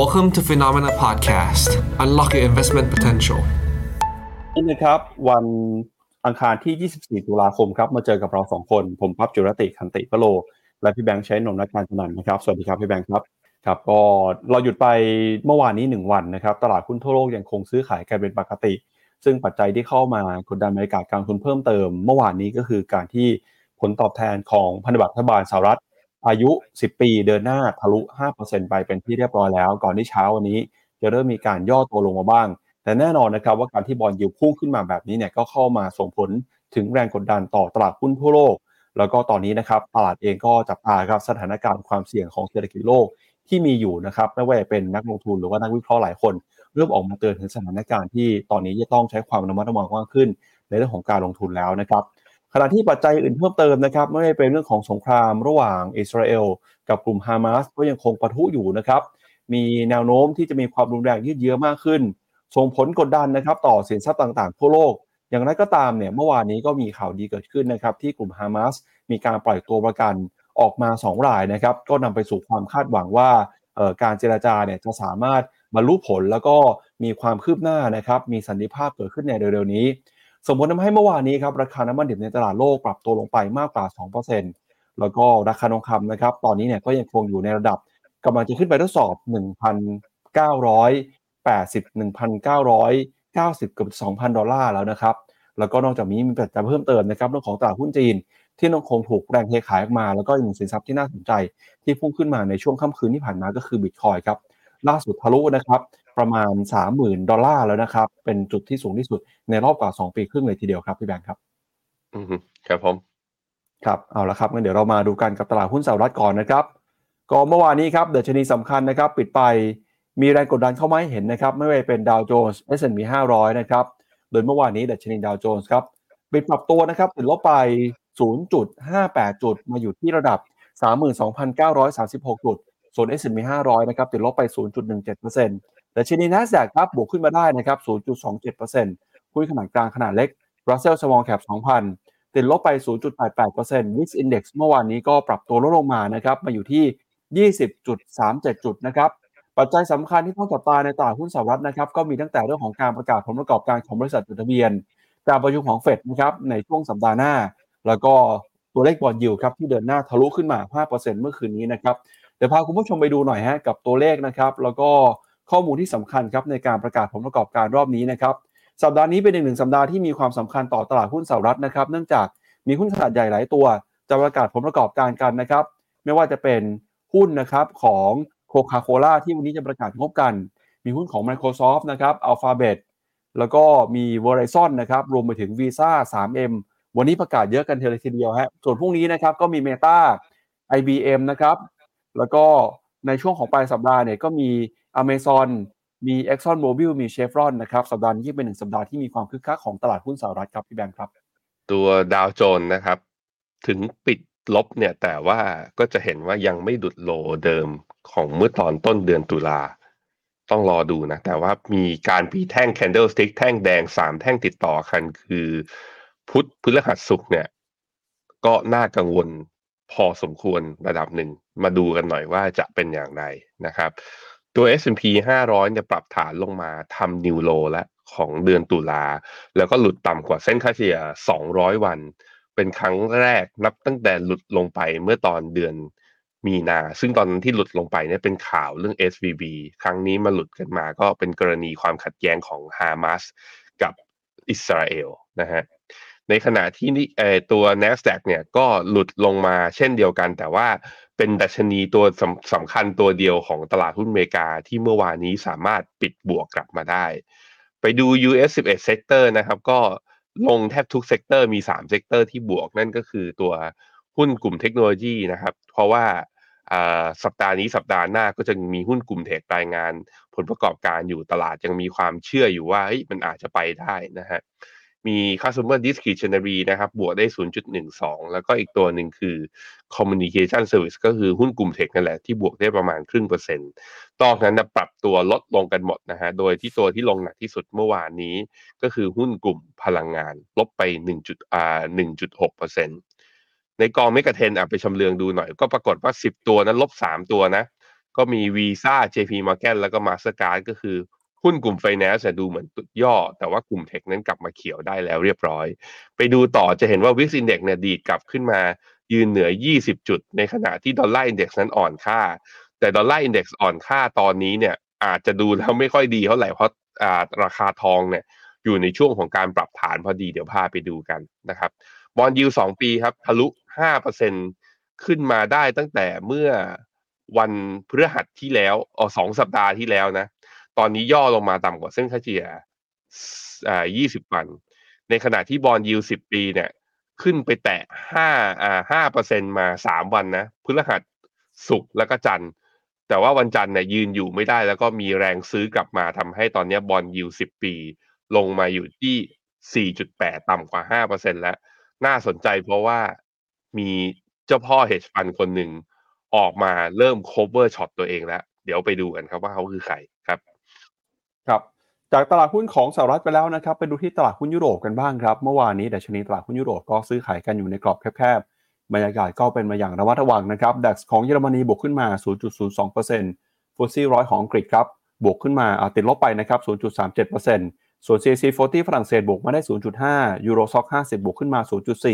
Welcome to Phenomena Podcast. Unlock your investment potential. นี่นะครับ วันอังคารที่ 24 ตุลาคมครับ มาเจอกับเราสองคน ผมพับจุรติคันติพโล และพี่แบงค์ใช้นนท์นักการนันนะครับ สวัสดีครับพี่แบงค์ครับ ครับ ก็เราหยุดไปเมื่อวานนี้ 1 วันนะครับ ตลาดหุ้นทั่วโลกยังคงซื้อขายกันเป็นปกติ ซึ่งปัจจัยที่เข้ามากดดันบรรยากาศการลงทุนเพิ่มเติม เมื่อวานนี้ก็คือการที่ผลตอบแทนของพันธบัตรรัฐบาลสหรัฐ อายุ 10 ปีเดินหน้าทะลุ 5%ไปเป็นที่เรียบร้อยแล้ว ก่อนที่เช้าวันนี้จะเริ่มมีการย่อตัวลงมาบ้าง แต่แน่นอนนะครับว่าการที่บอลยิวพุ่งขึ้นมาแบบนี้เนี่ยก็เข้ามาส่งผลถึงแรงกดดันต่อตลาดหุ้นทั่วโลก แล้วก็ตอนนี้นะครับตลาดเองก็จับตาครับสถานการณ์ความเสี่ยงของเศรษฐกิจโลกที่มีอยู่นะครับไม่ว่าจะเป็นนักลงทุนหรือว่านักวิเคราะห์หลายคน เริ่มออกมาเตือนถึงสถานการณ์ที่ตอนนี้จะต้องใช้ความระมัดระวังมากขึ้น ในเรื่องของการลงทุนแล้วนะครับ ขณะที่ปัจจัยอื่นเพิ่มเติมนะครับไม่ว่าเป็นเรื่องของสงครามระหว่างอิสราเอลกับกลุ่มฮามาสก็ยังคงปะทุอยู่นะครับ มีแนวโน้มที่จะมีความรุนแรงยืดเยื้อมากขึ้น ส่งผลกดดันนะครับต่อสินทรัพย์ต่างๆทั่วโลก อย่างไรก็ตามเนี่ยเมื่อวานนี้ก็มีข่าวดีเกิดขึ้นนะครับที่กลุ่มฮามาสมีการปล่อยตัวประกันออกมา 2 รายนะครับก็นำไปสู่ความคาดหวังว่าการเจราจาเนี่ยจะสามารถบรรลุผลแล้วก็มีความคืบหน้านะครับมีสันติภาพเกิดขึ้นในเร็วๆนี้ ส่งผลทำให้เมื่อวานนี้ครับราคาน้ำมันดิบในตลาดโลกปรับตัวลงไปมากกว่า 2%แล้วก็ราคาทองคำนะครับ ตอนนี้เนี่ยก็ยังคงอยู่ในระดับกำลังจะขึ้นไปทดสอบ 1,980 1,990เกือบ2,000 ดอลลาร์แล้วนะครับ แล้วก็นอกจากนี้มีปัจจัยเพิ่มเติมนะครับเรื่องของตลาดหุ้นจีน ที่ยังคงถูกแรงเทขายออกมา แล้วก็อีกหนึ่งสินทรัพย์ที่น่าสนใจ ที่พุ่งขึ้นมาในช่วงค่ำคืนที่ผ่านมาก็คือบิตคอยครับล่าสุดทะลุนะครับ ประมาณ 30,000 ดอลลาร์แล้วนะครับ เป็นจุดที่สูงที่สุดในรอบกว่า 2 ปีครึ่งเลยทีเดียวครับพี่แบงค์ครับ อืมครับผม ครับ เอาละครับงั้นเดี๋ยวเรามาดูกันกับตลาดหุ้นสหรัฐก่อนนะครับ ก็เมื่อวานนี้ครับเดชนีสำคัญนะครับ ปิดไปมีแรงกดดันเข้ามาให้เห็นนะครับ ไม่ว่าเป็นดาวโจนส์ S&P 500 นะครับ โดยเมื่อวานนี้เดชนีดาวโจนส์ครับปิดปรับตัวนะครับติดลบไป 0.58 จุดมาอยู่ที่ระดับ 32,936 จุด ส่วน S&P 500 นะครับติดลบไป 0.17% แต่ชนี NASDAQ ครับบวกขึ้นมาได้นะครับ 0.27%หุ้นขนาดกลางขนาดเล็ก Russell Small Cap 2,000 ติดลบไป 0.88% Wix Index เมื่อวานนี้ก็ปรับตัวลดลงมานะครับมาอยู่ที่ 20.37 จุดนะครับปัจจัยสำคัญที่ต้องจับตาในตลาดหุ้นสหรัฐนะครับก็มีตั้งแต่เรื่องของการประกาศผลประกอบการของบริษัทจดทะเบียน การประชุมของเฟดนะครับในช่วงสัปดาห์หน้า แล้วก็ตัวเลขบอลยิวครับที่เดินหน้าทะลุขึ้นมา 5%เมื่อคืนนี้นะครับเดี๋ยวพาคุณผู้ชมไปดูหน่อยฮะกับตัวเลขนะครับแล้วก็ ข้อมูลที่สำคัญครับในการประกาศผลประกอบการรอบนี้นะครับสัปดาห์นี้เป็นอีกหนึ่งสัปดาห์ที่มีความสำคัญต่อตลาดหุ้นสหรัฐนะครับ เนื่องจากมีหุ้นขนาดใหญ่หลายตัว จะประกาศผลประกอบการกันนะครับ ไม่ว่าจะเป็นหุ้นนะครับของโคคาโคล่าที่วันนี้จะประกาศงบกัน มีหุ้นของ Microsoft นะครับ Alphabet แล้วก็มี Verizon นะครับ รวมไปถึง Visa 3M วันนี้ประกาศเยอะกันเทเลยทีเดียวฮะส่วนพรุ่งนี้นะครับก็มี Meta IBM นะครับ แล้วก็ ในช่วงของปลายสัปดาห์เนี่ยก็มี Amazon มี Exxon Mobil มี Chevron นะครับสัปดาห์นี้เป็นหนึ่งสัปดาห์ที่มีความคึกคักของตลาดหุ้นสหรัฐครับพี่แบงค์ครับ ตัวดาวโจนส์นะครับ ถึงปิดลบเนี่ยแต่ว่าก็จะเห็นว่ายังไม่ดุดโลเดิมของเมื่อตอนต้นเดือนตุลาต้องรอดูนะ แต่ว่ามีการพีแท่ง candlestick แท่งแดงสามแท่งติดต่อกันคือ พุธพฤหัสศุกร์เนี่ย ก็น่ากังวล พอสมควรระดับหนึ่ง มาดูกันหน่อยว่าจะเป็นอย่างไรนะครับ ตัว S&P 500เนี่ยปรับฐานลงมาทำนิวโลแล้วของเดือนตุลา แล้วก็หลุดต่ำกว่าเส้นค่าเฉลี่ย 200 วัน เป็นครั้งแรกนับตั้งแต่หลุดลงไปเมื่อตอนเดือนมีนา ซึ่งตอนนั้นที่หลุดลงไปเนี่ยเป็นข่าวเรื่อง SVB ครั้งนี้มาหลุดกันมาก็เป็นกรณีความขัดแย้งของฮามาสกับอิสราเอลนะฮะ ในขณะที่นี่ตัว NASDAQ เนี่ยก็หลุดลงมาเช่นเดียวกัน แต่ว่าเป็นดัชนีตัวสำสำคัญตัวเดียวของตลาดหุ้นอเมริกาที่เมื่อวานนี้สามารถปิดบวกกลับมาได้ ไปดู US 11 sector นะครับ ก็ลงแทบทุก sector มี 3 sector ที่บวกนั่นก็คือตัวหุ้นกลุ่มเทคโนโลยีนะครับ เพราะว่าสัปดาห์นี้สัปดาห์หน้าก็จะมีหุ้นกลุ่มเทครายงาน ผลประกอบการอยู่ตลาดยังมีความเชื่ออยู่ว่ามันอาจจะไปได้นะฮะ มี customer discretionary นะครับ บวกได้ 0.12 แล้วก็อีกตัวหนึ่งคือ communication service ก็คือหุ้นกลุ่มเทคนั่นแหละ ที่บวกได้ประมาณครึ่งเปอร์เซ็นต์ตอนนั้นปรับตัวลดลงกันหมดนะฮะ โดยที่ตัวที่ลงหนักที่สุดเมื่อวานนี้ ก็คือหุ้นกลุ่มพลังงาน ลบไป1จุดอ่า1.6เปอร์เซ็นต์ในกอง Mega 10 อะไปชำเลืองดูหน่อย ก็ปรากฏว่า 10 ตัวนั้นลบ 3 ตัวนะ ก็มี Visa JP Morgan แล้วก็ Mastercard ก็คือ หุ้นกลุ่ม Finance ดูเหมือนสะดุดย่อ แต่ว่ากลุ่ม tech นั้นกลับมาเขียวได้แล้วเรียบร้อย ไปดูต่อจะเห็นว่า VIX Index เนี่ยดีดกลับขึ้นมา ยืนเหนือ 20 จุด ในขณะที่ Dollar Index นั้นอ่อนค่า แต่ Dollar Index อ่อนค่าตอนนี้เนี่ยอาจจะดูแล้วไม่ค่อยดีเท่าไหร่เพราะราคาทองเนี่ยอยู่ในช่วงของการปรับฐานพอดีเดี๋ยวพาไปดูกันนะครับบอลยูสองปีครับทะลุห้าเปอร์เซ็นขึ้นมาได้ตั้งแต่เมื่อวันพฤหัสที่แล้วอ๋อสองสัปดาห์ที่แล้วนะ ตอนนี้ย่อลงมาต่ำกว่าเส้นค่าเฉลี่ยอ่ายี่สิบวัน ในขณะที่บอลยูสิบปีเนี่ย ขึ้นไปแตะห้าอ่าห้าเปอร์เซ็นมาสามวันนะพฤหัสศุกร์แล้วก็จันทร์ แต่ว่าวันจันทร์เนี่ยยืนอยู่ไม่ได้แล้วก็มีแรงซื้อกลับมาทำให้ตอนนี้บอลยูสิบปี ลงมาอยู่ที่ 4.8 ต่ำกว่า 5%แล้ว น่าสนใจเพราะว่ามีเจ้าพ่อ hedge fund คนหนึ่งออกมาเริ่ม cover shot ตัวเองแล้ว เดี๋ยวไปดูกันครับว่าเขาคือใคร ครับจากตลาดหุ้นของสหรัฐไปแล้วนะครับไปดูที่ตลาดหุ้นยุโรปกันบ้างครับ เมื่อวานนี้ดัชนีตลาดหุ้นยุโรปก็ซื้อขายกันอยู่ในกรอบแคบๆบรรยากาศก็เป็นมาอย่างระมัดระวังนะครับดัคของเยอรมนีบวกขึ้นมา 0.02%ฟุตซี่ร้อยของอังกฤษครับบวกขึ้นมาติดลบไปนะครับ 0.37%ส่วน CAC 40 ฝรั่งเศสบวกมาได้ 0.5ยูโรซ็อก50 บวกขึ้นมา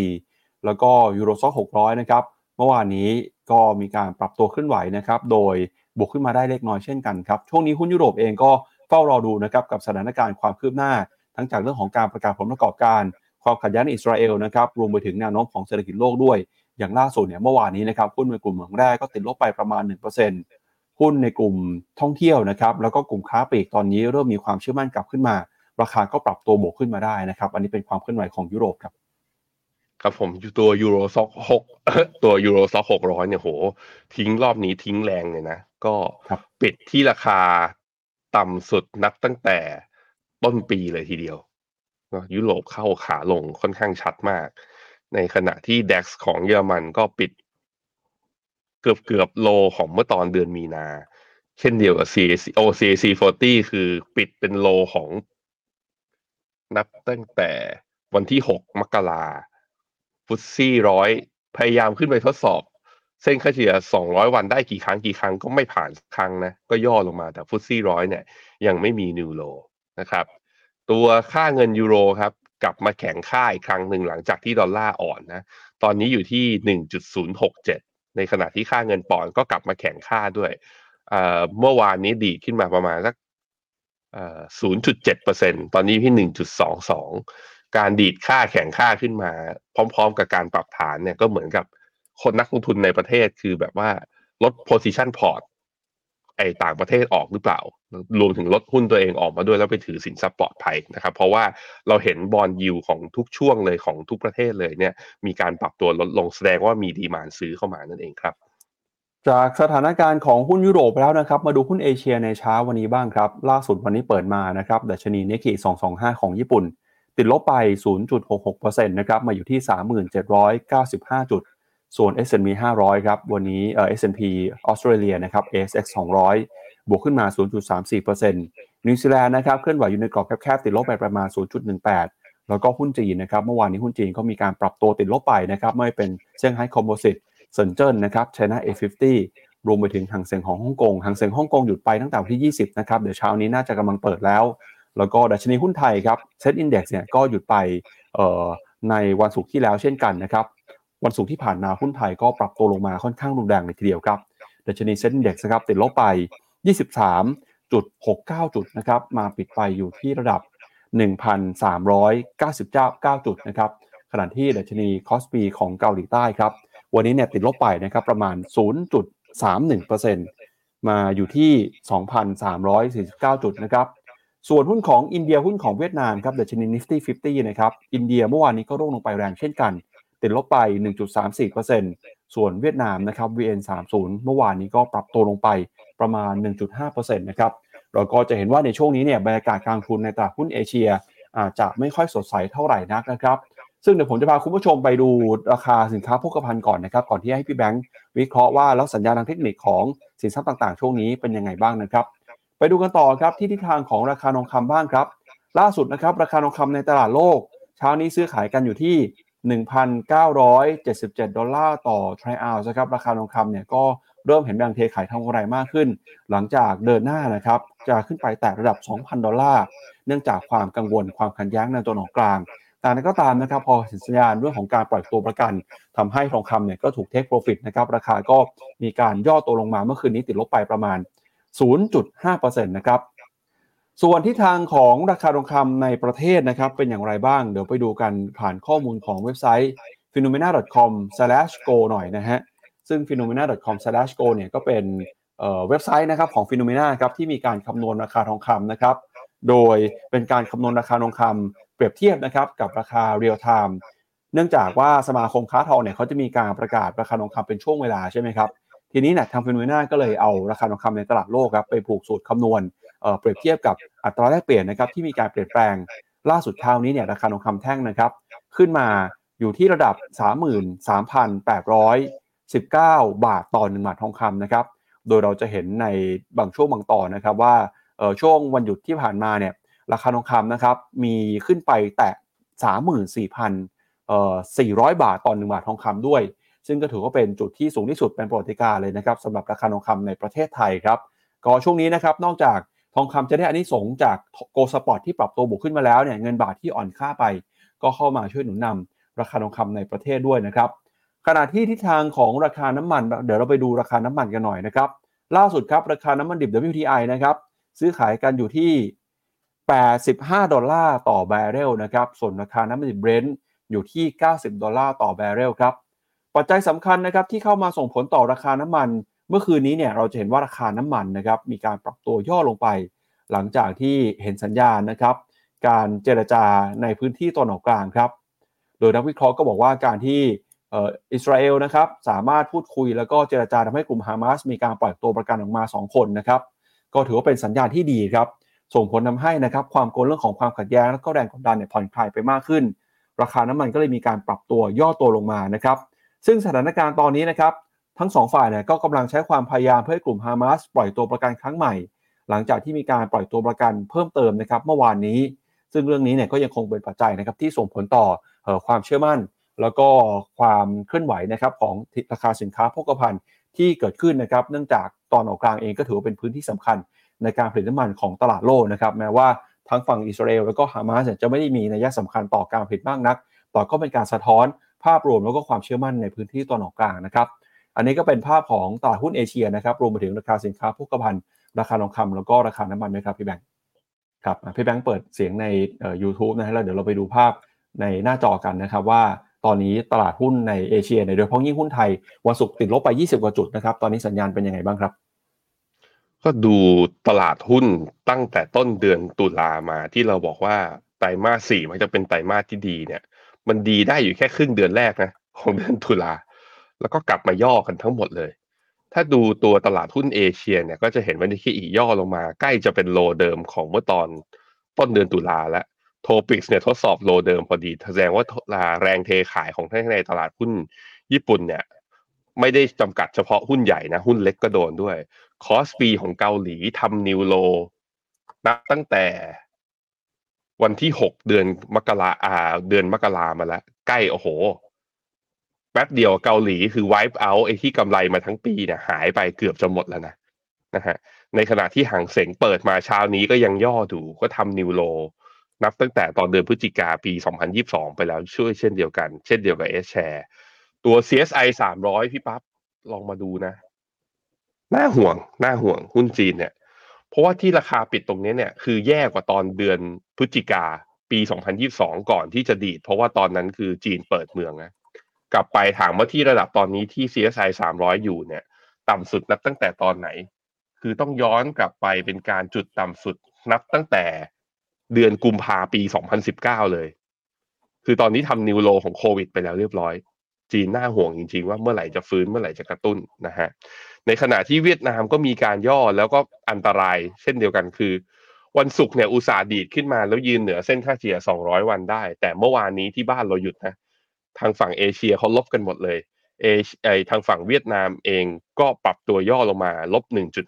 0.4 แล้วก็ยูโรซ็อก600 นะครับเมื่อวานนี้ก็มีการปรับตัวขึ้นไหวนะครับโดยบวกขึ้นมาได้เล็กน้อยเช่นกันครับช่วงนี้หุ้นยุโรปเองก็ เฝ้ารอดูนะครับกับสถานการณ์ความคืบหน้า ทั้งจากเรื่องของการประกาศผลประกอบการ ความขัดแย้งในอิสราเอลนะครับรวมไปถึงแนวโน้มของเศรษฐกิจโลกด้วย อย่างล่าสุดเนี่ยเมื่อวานนี้นะครับหุ้นในกลุ่มเมืองแรกก็ติดลบไปประมาณ 1%หุ้นในกลุ่มท่องเที่ยวนะครับแล้วก็กลุ่มค้าปลีกตอนนี้เริ่มมีความเชื่อมั่นกลับขึ้นมา ราคาก็ปรับตัวบวกขึ้นมาได้นะครับอันนี้เป็นความเคลื่อนไหวของยุโรปครับครับผมตัวยูโรซ็อกหกตัวยูโรซ็อกหกร้อยเนี่ยโห ทิ้งรอบนี้ทิ้งแรงเลยนะ ก็ปิดที่ราคา ต่ำสุดนับตั้งแต่ต้นปีเลยทีเดียวยุโรปเข้าขาลงค่อนข้างชัดมาก ในขณะที่ DAX ของเยอรมันก็ปิด เกือบเกือบโลของเมื่อตอนเดือนมีนา เช่นเดียวกับ CAC o CAC 40 คือปิดเป็นโลของ นับตั้งแต่วันที่ 6 มกราฟุตซี่ร้อยพยายามขึ้นไปทดสอบ เส้นค่าเฉลี่ย 200 วันได้กี่ครั้งกี่ครั้งก็ไม่ผ่านครั้งนะก็ย่อลงมาแต่ฟุตซี่ร้อยเนี่ยยังไม่มีนิวโลนะครับ ตัวค่าเงินยูโรครับกลับมาแข็งค่าอีกครั้งหนึ่งหลังจากที่ดอลลาร์อ่อนนะตอนนี้อยู่ที่ 1.067 ในขณะที่ค่าเงินปอนด์ก็กลับมาแข็งค่าด้วยเมื่อวานนี้ดีขึ้นมาประมาณสัก0.7%ตอนนี้ที่ 1.22 การดีดค่าแข็งค่าขึ้นมา พร้อม ๆ กับการปรับฐานเนี่ยก็เหมือนกับ คนนักลงทุนในประเทศคือแบบว่าลด position port ไอต่างประเทศออกหรือเปล่า รวมถึงลดหุ้นตัวเองออกมาด้วยแล้วไปถือสินทรัพย์ปลอดภัยนะครับ เพราะว่าเราเห็นบอลยิวของทุกช่วงเลยของทุกประเทศเลยเนี่ย มีการปรับตัวลดลงแสดงว่ามีดีมานซื้อเข้ามานั่นเองครับ จากสถานการณ์ของหุ้นยุโรปแล้วนะครับ มาดูหุ้นเอเชียในเช้าวันนี้บ้างครับ ล่าสุดวันนี้เปิดมานะครับดัชนีเนกิ225 ของญี่ปุ่น ติดลบไป 0.66%นะครับมาอยู่ที่ 3795 จุด ส่วน S&P 500 ครับ วันนี้เอ่อ S&P ออสเตรเลียนะครับ ASX 200 บวกขึ้นมา 0.34%นิวซีแลนด์นะครับ เคลื่อนไหวอยู่ในกรอบแคบๆ ติดลบไปประมาณ 0.18 แล้วก็หุ้นจีนนะครับ เมื่อวานนี้หุ้นจีนก็มีการปรับตัวติดลบไปนะครับ ไม่ว่าจะเป็นเซี่ยงไฮ้ Composite เซินเจิ้นนะครับ China A50 รวมไปถึงฮั่งเส็งของฮ่องกงฮั่งเส็งฮ่องกงหยุดไปตั้งแต่วันที่ 20 นะครับ เดี๋ยวเช้านี้น่าจะกำลังเปิดแล้ว แล้วก็ดัชนีหุ้นไทยครับเซ็ตอินดี x เนี่ยก็หยุดไปในวันศุกร์ที่แล้วเช่นกันนะครับ วันศุกร์ที่ผ่านมาหุ้นไทยก็ปรับตัวลงมาค่อนข้างรุนแรงเลยทีเดียวครับดัชนีเซ็ตอินดี x นะครับติดลบไป 23.69 จุดนะครับมาปิดไปอยู่ที่ระดับ 1,399 จุดนะครับขณะที่ดัชนีคอสปีของเกาหลีใต้ครับวันนี้เนี่ยติดลบไปนะครับประมาณ 0.31%มาอยู่ที่ 2,349 จุดนะครับส่วนหุ้นของอินเดียหุ้นของเวียดนามครับดัชนี Nifty 50นะครับอินเดียเมื่อวานนี้ก็ร่วงลงไปแรงเช่นกัน ติดลบไป 1.34%ส่วนเวียดนามนะครับ VN30 เมื่อวานนี้ก็ปรับตัวลงไปประมาณ 1.5%นะครับเราก็จะเห็นว่าในช่วงนี้เนี่ยบรรยากาศการทุนในตลาดหุ้นเอเชียอาจจะไม่ค่อยสดใสเท่าไหร่นักนะครับ ซึ่งเดี๋ยวผมจะพาคุณผู้ชมไปดูราคาสินค้าโภคภัณฑ์ก่อนนะครับ ก่อนที่ให้พี่แบงค์วิเคราะห์ว่าแล้วสัญญาณทางเทคนิคของสินทรัพย์ต่างๆ ช่วงนี้เป็นยังไงบ้างนะครับ ไปดูกันต่อครับที่ทิศทางของราคาทองคำบ้างครับ ล่าสุดนะครับราคาทองคำในตลาดโลก เช้านี้ซื้อขายกันอยู่ที่ 1,977 ดอลลาร์ต่อทริอัลนะครับราคาทองคำเนี่ยก็เริ่มเห็นแรงเทขายทำกำไรมากขึ้น หลังจากเดินหน้านะครับจะขึ้นไปแตะระดับ 2,000 ดอลลาร์ เนื่องจากความกังวลความขัดแย้งในตัวหนองกลางแต่นั้นก็ตามนะครับพอสัญญาณเรื่องของการปล่อยตัวประกันทำให้ทองคำเนี่ยก็ถูกเทคโปรฟิตนะครับราคาก็มีการย่อตัวลงมาเมื่อคืนนี้ติดลบไปประมาณ 0.5%นะครับ ส่วนที่ทางของราคาทองคำในประเทศนะครับ เป็นอย่างไรบ้าง เดี๋ยวไปดูกันผ่านข้อมูลของเว็บไซต์ phenomena.com/go หน่อยนะฮะ ซึ่ง phenomena.com/go เนี่ยก็เป็นเว็บไซต์นะครับของ Phenomena ครับที่มีการคำนวณราคาทองคำนะครับ โดยเป็นการคำนวณราคาทองคำเปรียบเทียบนะครับกับราคา real-time เนื่องจากว่าสมาคมค้าทองเนี่ยเขาจะมีการประกาศราคาทองคำเป็นช่วงเวลาใช่ไหมครับทีนี้เนี่ยทาง Finnomena ก็เลยเอาราคาทองคำในตลาดโลกครับไปผูกสูตรคำนวณ เปรียบเทียบกับอัตราแลกเปลี่ยนนะครับที่มีการเปลี่ยนแปลงล่าสุดเท่านี้เนี่ยราคาทองคำแท่งนะครับขึ้นมาอยู่ที่ระดับ 33,819 บาทต่อ1บาททองคำนะครับโดยเราจะเห็นในบางช่วงบางตอนนะครับว่าช่วงวันหยุดที่ผ่านมาเนี่ยราคาทองคำนะครับมีขึ้นไปแตะ 34,400 บาทต่อ1บาททองคำด้วย ซึ่งก็ถือว่าเป็นจุดที่สูงที่สุดเป็นประวัติการเลยนะครับสำหรับราคาทองคำในประเทศไทยครับก็ช่วงนี้นะครับนอกจาก ทองคำจะได้อันนี้สงจากโกลสปอร์ตที่ปรับตัวบวกขึ้นมาแล้วเนี่ยเงินบาทที่อ่อนค่าไป ก็เข้ามาช่วยหนุนนำราคาทองคำในประเทศด้วยนะครับ ขณะที่ทิศทางของราคาน้ำมัน เดี๋ยวเราไปดูราคาน้ำมันกันหน่อยนะครับ ล่าสุดครับราคาน้ำมันดิบ WTI นะครับซื้อขายกันอยู่ที่ 85 ดอลลาร์ต่อแบเรลนะครับ ส่วนราคาน้ำมันดิบเบรนท์อยู่ที่ 90 ดอลลาร์ต่อแบเรลครับ ปัจจัยสำคัญนะครับที่เข้ามาส่งผลต่อราคาน้ำมัน เมื่อคืนนี้เนี่ยเราจะเห็นว่าราคาน้ำมันนะครับมีการปรับตัวย่อลงไป หลังจากที่เห็นสัญญาณนะครับ การเจรจาในพื้นที่ตะวันออกกลางครับ โดยนักวิเคราะห์ก็บอกว่าการที่อิสราเอลนะครับสามารถพูดคุยแล้วก็เจรจาทำให้กลุ่มฮามาสมีการปล่อยตัวประกันออกมา 2 คนนะครับ ก็ถือว่าเป็นสัญญาณที่ดีครับ ส่งผลทาให้นะครับความกังวลเรื่องของความขัดแย้งและก็แรงกดดันเนี่ยผ่อนคลายไปมากขึ้น ราคาน้ำมันก็เลยมีการปรับตัวย่อตัวลงมานะครับ ซึ่งสถานการณ์ตอนนี้นะครับ ทั้ง2ฝ่ายเนี่ยก็กำลังใช้ความพยายามเพื่อให้กลุ่มฮามาสปล่อยตัวประกันครั้งใหม่ หลังจากที่มีการปล่อยตัวประกันเพิ่มเติมนะครับเมื่อวานนี้ ซึ่งเรื่องนี้เนี่ยก็ยังคงเป็นปัจจัยนะครับที่ส่งผลต่อความเชื่อมั่น แล้วก็ความเคลื่อนไหวนะครับของราคาสินค้าโภคภัณฑ์ที่เกิดขึ้นนะครับเนื่องจากตอนออกกลางเองก็ถือว่าเป็นพื้นที่สำคัญ ในการผลิตน้ำมันของตลาดโลกนะครับแม้ว่าทั้งฝั่งอิสราเอลแล้วก็ฮามาสจะไม่ได้มีนัยสำคัญต่อการผลิตมากนักแต่ก็เป็นการสะท้อนภาพรวมแล้วก็ความเชื่อมั่นในพื้นที่ตอนออกกลางนะครับ อันนี้ก็เป็นภาพของตลาดหุ้นเอเชียนะครับรวมไปถึงราคาสินค้าโภคภัณฑ์ราคาทองคำแล้วก็ราคาน้ำมันนะครับพี่แบงค์ครับพี่แบงค์เปิดเสียงในยูทูบนะฮะแล้วเดี๋ยวเราไปดูภาพในหน้าจอกันนะครับว่าตอนนี้ตลาดหุ้นในเอเชียโดยเฉพาะยิ่งหุ้นไทย วันศุกร์ติดลบไป 20 กว่าจุดนะครับ ตอนนี้สัญญาณเป็นยังไงบ้างครับ ก็ดูตลาดหุ้นตั้งแต่ต้นเดือนตุลามาที่เราบอกว่าไตรมาสสี่มันจะเป็นไตรมาสที่ดีเนี่ย มันดีได้อยู่แค่ครึ่งเดือนแรกนะของเดือนตุลา แล้วก็กลับมาย่อกันทั้งหมดเลย ถ้าดูตัวตลาดหุ้นเอเชียเนี่ยก็จะเห็นว่านี่คืออีย่อลงมาใกล้จะเป็นโลเดิมของเมื่อตอนต้นเดือนตุลาแล้ว TOPIX เนี่ยทดสอบ low เดิมพอดีแสดงว่าแรงเทขายของทั้งในตลาดหุ้นญี่ปุ่นเนี่ยไม่ได้จำกัดเฉพาะหุ้นใหญ่นะ หุ้นเล็กก็โดนด้วย KOSPI ของเกาหลีทำ new low นับตั้งแต่วันที่หกเดือนมกราอ่า เดือนมกรามาแล้ว ใกล้โอ้โห แป๊บเดียวเกาหลีคือ wipe out ไอ้ที่กำไรมาทั้งปีเนี่ยหายไปเกือบจะหมดแล้วนะนะฮะในขณะที่หางเสงเปิดมาเช้านี้ก็ยังย่อดูก็ทำนิวโล นับตั้งแต่ตอนเดือนพฤศจิกาปี 2022 ไปแล้วช่วยเช่นเดียวกัน เช่นเดียวกับ S share ตัว CSI 300 พี่ปั๊บลองมาดูนะ น่าห่วง น่าห่วงหุ้นจีนเนี่ย เพราะว่าที่ราคาปิดตรงนี้เนี่ย คือแย่กว่าตอนเดือนพฤศจิกาปี 2022 ก่อนที่จะดีด เพราะว่าตอนนั้นคือจีนเปิดเมืองนะ กลับไปถามว่าที่ระดับตอนนี้ที่ CSI 300 อยู่เนี่ย ต่ำสุดนับตั้งแต่ตอนไหน คือต้องย้อนกลับไปเป็นการจุดต่ำสุดนับตั้งแต่เดือนกุมภาปี 2019 เลย คือตอนนี้ทำนิวโลของโควิดไปแล้วเรียบร้อย จีนน่าห่วงจริง ๆ ว่าเมื่อไหร่จะฟื้นเมื่อไหร่จะกระตุ้นนะฮะ ในขณะที่เวียดนามก็มีการย่อแล้วก็อันตราย เช่นเดียวกันคือ วันศุกร์เนี่ยอุตสาห์ดีดขึ้นมาแล้วยืนเหนือเส้นค่าเฉลี่ย 200 วันได้ แต่เมื่อวานนี้ที่บ้านเราหยุดนะ ทางฝั่งเอเชียเขาลบกันหมดเลยเอไอทางฝั่งเวียดนามเองก็ปรับตัวย่อลงมาลบ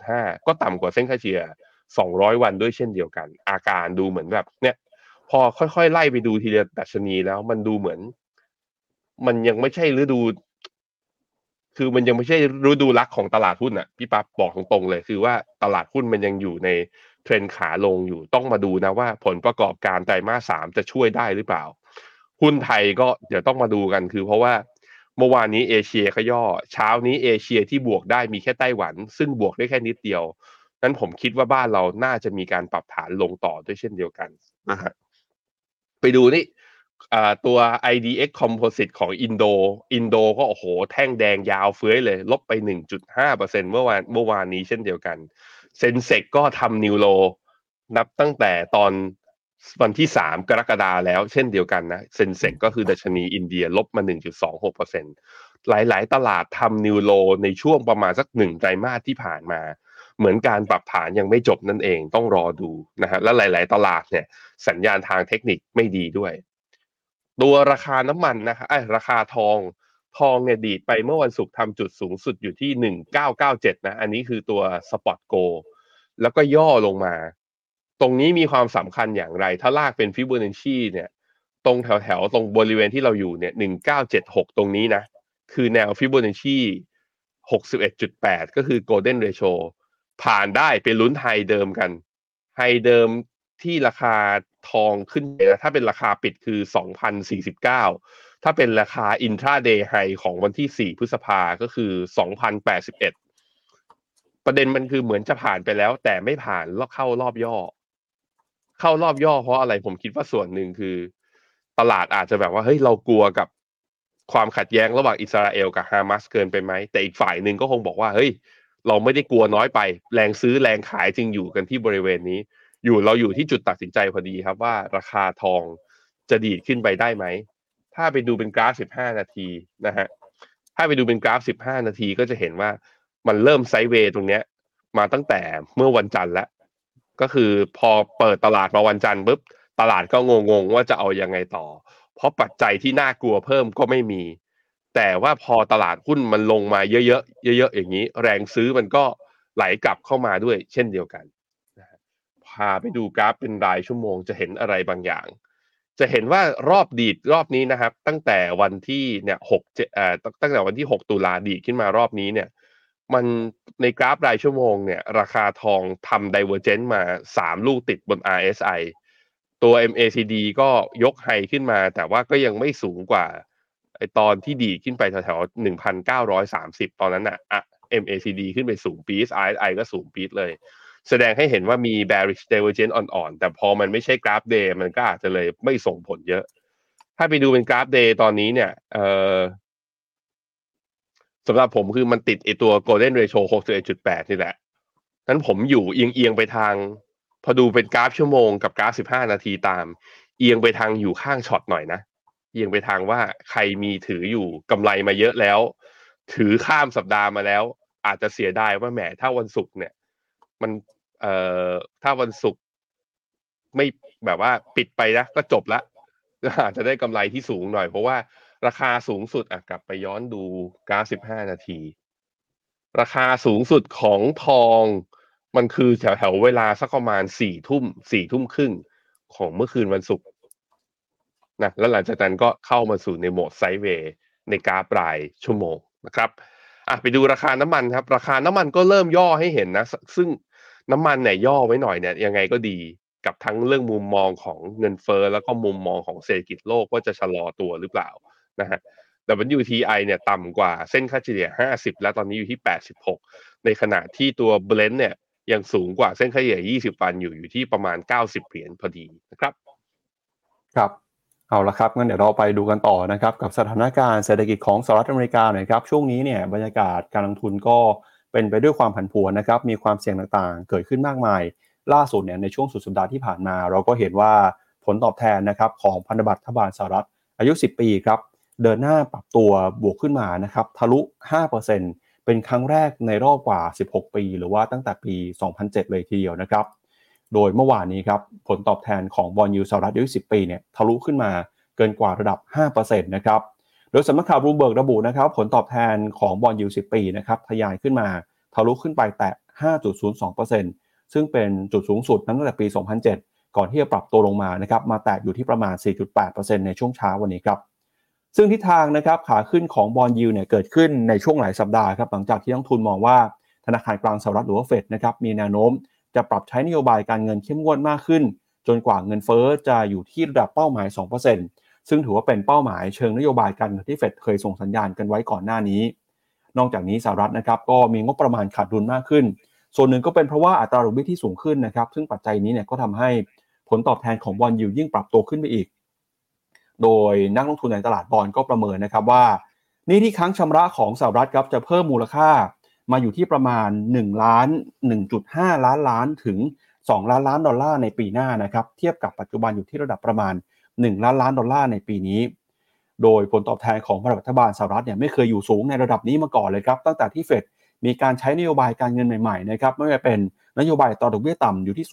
1.5 ก็ต่ำกว่าเส้นค่าเฉลี่ย200 วันด้วยเช่นเดียวกัน อาการดูเหมือนแบบ เนี่ย พอค่อยๆ ไล่ไปดูทีเดียวดัชนีแล้วมันดูเหมือน มันยังไม่ใช่ฤดู คือมันยังไม่ใช่ฤดูรักของตลาดหุ้นอะพี่ปั๊บบอกตรงๆเลย คือว่าตลาดหุ้นมันยังอยู่ในเทรนขาลงอยู่ต้องมาดูนะว่า ผลประกอบการไตรมาสสามจะช่วยได้หรือเปล่า หุ้นไทยก็เดี๋ยวต้องมาดูกันคือเพราะว่าเมื่อวานนี้เอเชียก็ย่อ เช้านี้เอเชียที่บวกได้มีแค่ไต้หวัน ซึ่งบวกได้แค่นิดเดียว นั้นผมคิดว่าบ้านเราน่าจะมีการปรับฐานลงต่อด้วยเช่นเดียวกันนะฮะไปดูนี่ตัว IDX Composite ของอินโดอินโดก็โอ้โห แท่งแดงยาวเฟ้ยเลย ลบไป 1.5%เมื่อวานเมื่อวานนี้เช่นเดียวกัน Sensex ก็ทำ new low นับตั้งแต่ตอน วันที่ 3 กรกฎาแล้วเช่นเดียวกันนะเซนเซกก็คือดัชนีอินเดียลบมา 1.26%หลาย ๆ ตลาดทำนิวโลในช่วงประมาณสักหนึ่งไตรมาสที่ผ่านมา เหมือนการปรับฐานยังไม่จบนั่นเองต้องรอดูนะฮะและหลาย ๆ ตลาดเนี่ยสัญญาณทางเทคนิคไม่ดีด้วย ตัวราคาน้ำมันนะครับไอ้ราคาทองทองเนี่ยดีดไปเมื่อวันศุกร์ทำจุดสูงสุดอยู่ที่ 1997 นะ อันนี้คือตัว spot gold แล้วก็ย่อลงมา ตรงนี้มีความสำคัญอย่างไร ถ้าลากเป็นฟิบูนัชชีเนี่ย ตรงแถวแถวตรงบริเวณที่เราอยู่เนี่ย1976ตรงนี้นะ คือแนวฟิบูนัชชี61.8ก็คือ Golden Ratio ผ่านได้เป็นลุ้น high เดิมกัน high เดิมที่ราคาทองขึ้นนะถ้าเป็นราคาปิดคือ 2,049 ถ้าเป็นราคา intraday highของวันที่ 4 พฤษภาก็คือ 2,081 ประเด็นมันคือเหมือนจะผ่านไปแล้ว แต่ไม่ผ่านแล้วเข้ารอบย่อ เข้ารอบย่อเพราะอะไรผมคิดว่าส่วนหนึ่งคือ ตลาดอาจจะแบบว่าเฮ้ยเรากลัวกับความขัดแย้งระหว่างอิสราเอลกับฮามาสเกินไปไหม แต่อีกฝ่ายหนึ่งก็คงบอกว่าเฮ้ย เราไม่ได้กลัวน้อยไป แรงซื้อแรงขายจึงอยู่กันที่บริเวณนี้ อยู่เราอยู่ที่จุดตัดสินใจพอดีครับว่า ราคาทองจะดีดขึ้นไปได้ไหม ถ้าไปดูเป็นกราฟ 15 นาทีนะฮะถ้าไปดูเป็นกราฟ 15 นาทีก็จะเห็นว่ามันเริ่มไซด์เวย์ตรงเนี้ย มาตั้งแต่เมื่อวันจันทร์แล้ว ก็คือพอเปิดตลาดมาวันจันทร์ปุ๊บตลาดก็งงๆว่าจะเอายังไงต่อ เพราะปัจจัยที่น่ากลัวเพิ่มก็ไม่มี แต่ว่าพอตลาดหุ้นมันลงมาเยอะๆเยอะๆอย่างนี้ แรงซื้อมันก็ไหลกลับเข้ามาด้วย เช่นเดียวกันพาไปดูกราฟเป็นรายชั่วโมงจะเห็นอะไรบางอย่าง จะเห็นว่ารอบดีดรอบนี้นะครับ ตั้งแต่วันที่เนี่ยหกเอ่อตั้งแต่วันที่หกตุลาดีดขึ้นมารอบนี้เนี่ย มันในกราฟรายชั่วโมงเนี่ย ราคาทองทำ divergence มา3ลูกติดบน RSI ตัว MACD ก็ยกไฮขึ้นมา แต่ว่าก็ยังไม่สูงกว่าไอตอนที่ดีขึ้นไปแถวๆ1,930ตอนนั้นอะ MACD ขึ้นไปสูงปี๊ RSI ก็สูงปี๊ดเลย แสดงให้เห็นว่ามี bearish divergence อ่อนๆ แต่พอมันไม่ใช่กราฟ day มันก็อาจจะเลยไม่ส่งผลเยอะ ถ้าไปดูเป็นกราฟ day ตอนนี้เนี่ยเอ่อ สำหรับผมคือมันติดไอตัว golden ratio 61.8นี่แหละนั้นผมอยู่เอียงเอียงไปทาง พอดูเป็นกราฟชั่วโมงกับกราฟ15นาทีตาม เอียงไปทางอยู่ข้างช็อตหน่อยนะ เอียงไปทางว่าใครมีถืออยู่กำไรมาเยอะแล้ว ถือข้ามสัปดาห์มาแล้ว อาจจะเสียดายว่าแหมถ้าวันศุกร์เนี่ย มันเอ่อถ้าวันศุกร์ไม่แบบว่าปิดไปนะก็จบละอาจจะได้กำไรที่สูงหน่อย เพราะว่า ราคาสูงสุดอะกลับไปย้อนดูกราฟ15นาที ราคาสูงสุดของทองมันคือแถวแถวเวลาสักประมาณสี่ทุ่มสี่ทุ่มครึ่งของเมื่อคืนวันศุกร์นะแล้วหลังจากนั้นก็เข้ามาสู่ในโหมดไซด์เวย์ในกราฟรายชั่วโมงนะครับอะไปดูราคาน้ำมันครับ ราคาน้ำมันก็เริ่มย่อให้เห็นนะ ซึ่งน้ำมันเนี่ยย่อไว้หน่อยเนี่ยยังไงก็ดีกับทั้งเรื่องมุมมองของเงินเฟอ้อแล้วก็มุมมองของเศรษฐกิจโลกว่าจะชะลอตัวหรือเปล่า นะฮะ WTI เนี่ยต่ำกว่าเส้นค่าเฉลี่ย 50 แล้วตอนนี้อยู่ที่ 86 ในขณะที่ตัว Blend เนี่ยยังสูงกว่าเส้นค่าเฉลี่ย 20 วันอยู่อยู่ที่ประมาณ 90 เหรียญพอดีนะครับ ครับ เอาละครับงั้นเดี๋ยวเราไปดูกันต่อนะครับ กับสถานการณ์เศรษฐกิจของสหรัฐอเมริกาหน่อยครับช่วงนี้เนี่ยบรรยากาศการลงทุนก็เป็นไปด้วยความผันผวนนะครับ มีความเสี่ยงต่างๆ เกิดขึ้นมากมาย ล่าสุดเนี่ยในช่วงสุดสัปดาห์ที่ผ่านมา เราก็เห็นว่าผลตอบแทนนะครับของพันธบัตรรัฐบาลสหรัฐอายุ 10 ปีครับ เดินหน้าปรับตัวบวกขึ้นมานะครับทะลุ 5%เป็นครั้งแรกในรอบกว่า 16 ปี หรือว่าตั้งแต่ปี 2007 เลยทีเดียวนะครับ โดยเมื่อวานนี้ครับผลตอบแทนของ bond yield สหรัฐอายุ10 ปีเนี่ยทะลุขึ้นมาเกินกว่าระดับ 5%นะครับโดยสำนักข่าวรูเบิร์กระบุนะครับผลตอบแทนของ bond yield 10 ปีนะครับทะยานขึ้นมาทะลุขึ้นไปแตะ 5.02%ซึ่งเป็นจุดสูงสุดตั้งแต่ปี 2007 ก่อนที่จะปรับตัวลงมานะครับมาแตะอยู่ที่ประมาณ 4.8%ในช่วงเช้าวันนี้ครับ ซึ่งทิศทางนะครับขาขึ้นของบอลยูเนี่ยเกิดขึ้นในช่วงหลายสัปดาห์ครับหลังจากที่นักทุนมองว่าธนาคารกลางสหรัฐหรือว่าเฟดนะครับมีแนวโน้ม จะปรับใช้นโยบายการเงินเข้มงวดมากขึ้น จนกว่าเงินเฟ้อจะอยู่ที่ระดับเป้าหมาย 2%ซึ่งถือว่าเป็นเป้าหมายเชิงนโยบายการเงินที่เฟดเคยส่งสัญญาณกันไว้ก่อนหน้านี้ นอกจากนี้สหรัฐนะครับก็มีงบประมาณขาดดุลมากขึ้น ส่วนหนึ่งก็เป็นเพราะว่าอัตราดอกเบี้ยที่สูงขึ้นนะครับซึ่งปัจจัยนี้เนี่ยก็ทำให้ผลตอบแทนของบอลยูยิ่งปรับตัวขึ้นไปอีก โดยนักลงทุนในตลาดบอลก็ประเมินนะครับว่านี่ที่ค้างชำระของสหรัฐครับจะเพิ่มมูลค่ามาอยู่ที่ประมาณ1ล้าน1.5 ล้านล้านถึง 2 ล้านล้านดอลลาร์ในปีหน้านะครับเทียบกับปัจจุบันอยู่ที่ระดับประมาณ 1 ล้านล้านดอลลาร์ในปีนี้ โดยผลตอบแทนของรัฐบาลสหรัฐเนี่ยไม่เคยอยู่สูงในระดับนี้มาก่อนเลยครับตั้งแต่ที่เฟดมีการใช้นโยบายการเงินใหม่ๆนะครับไม่ว่าเป็นนโยบายต่อดอกเบี้ยต่ำอยู่ที่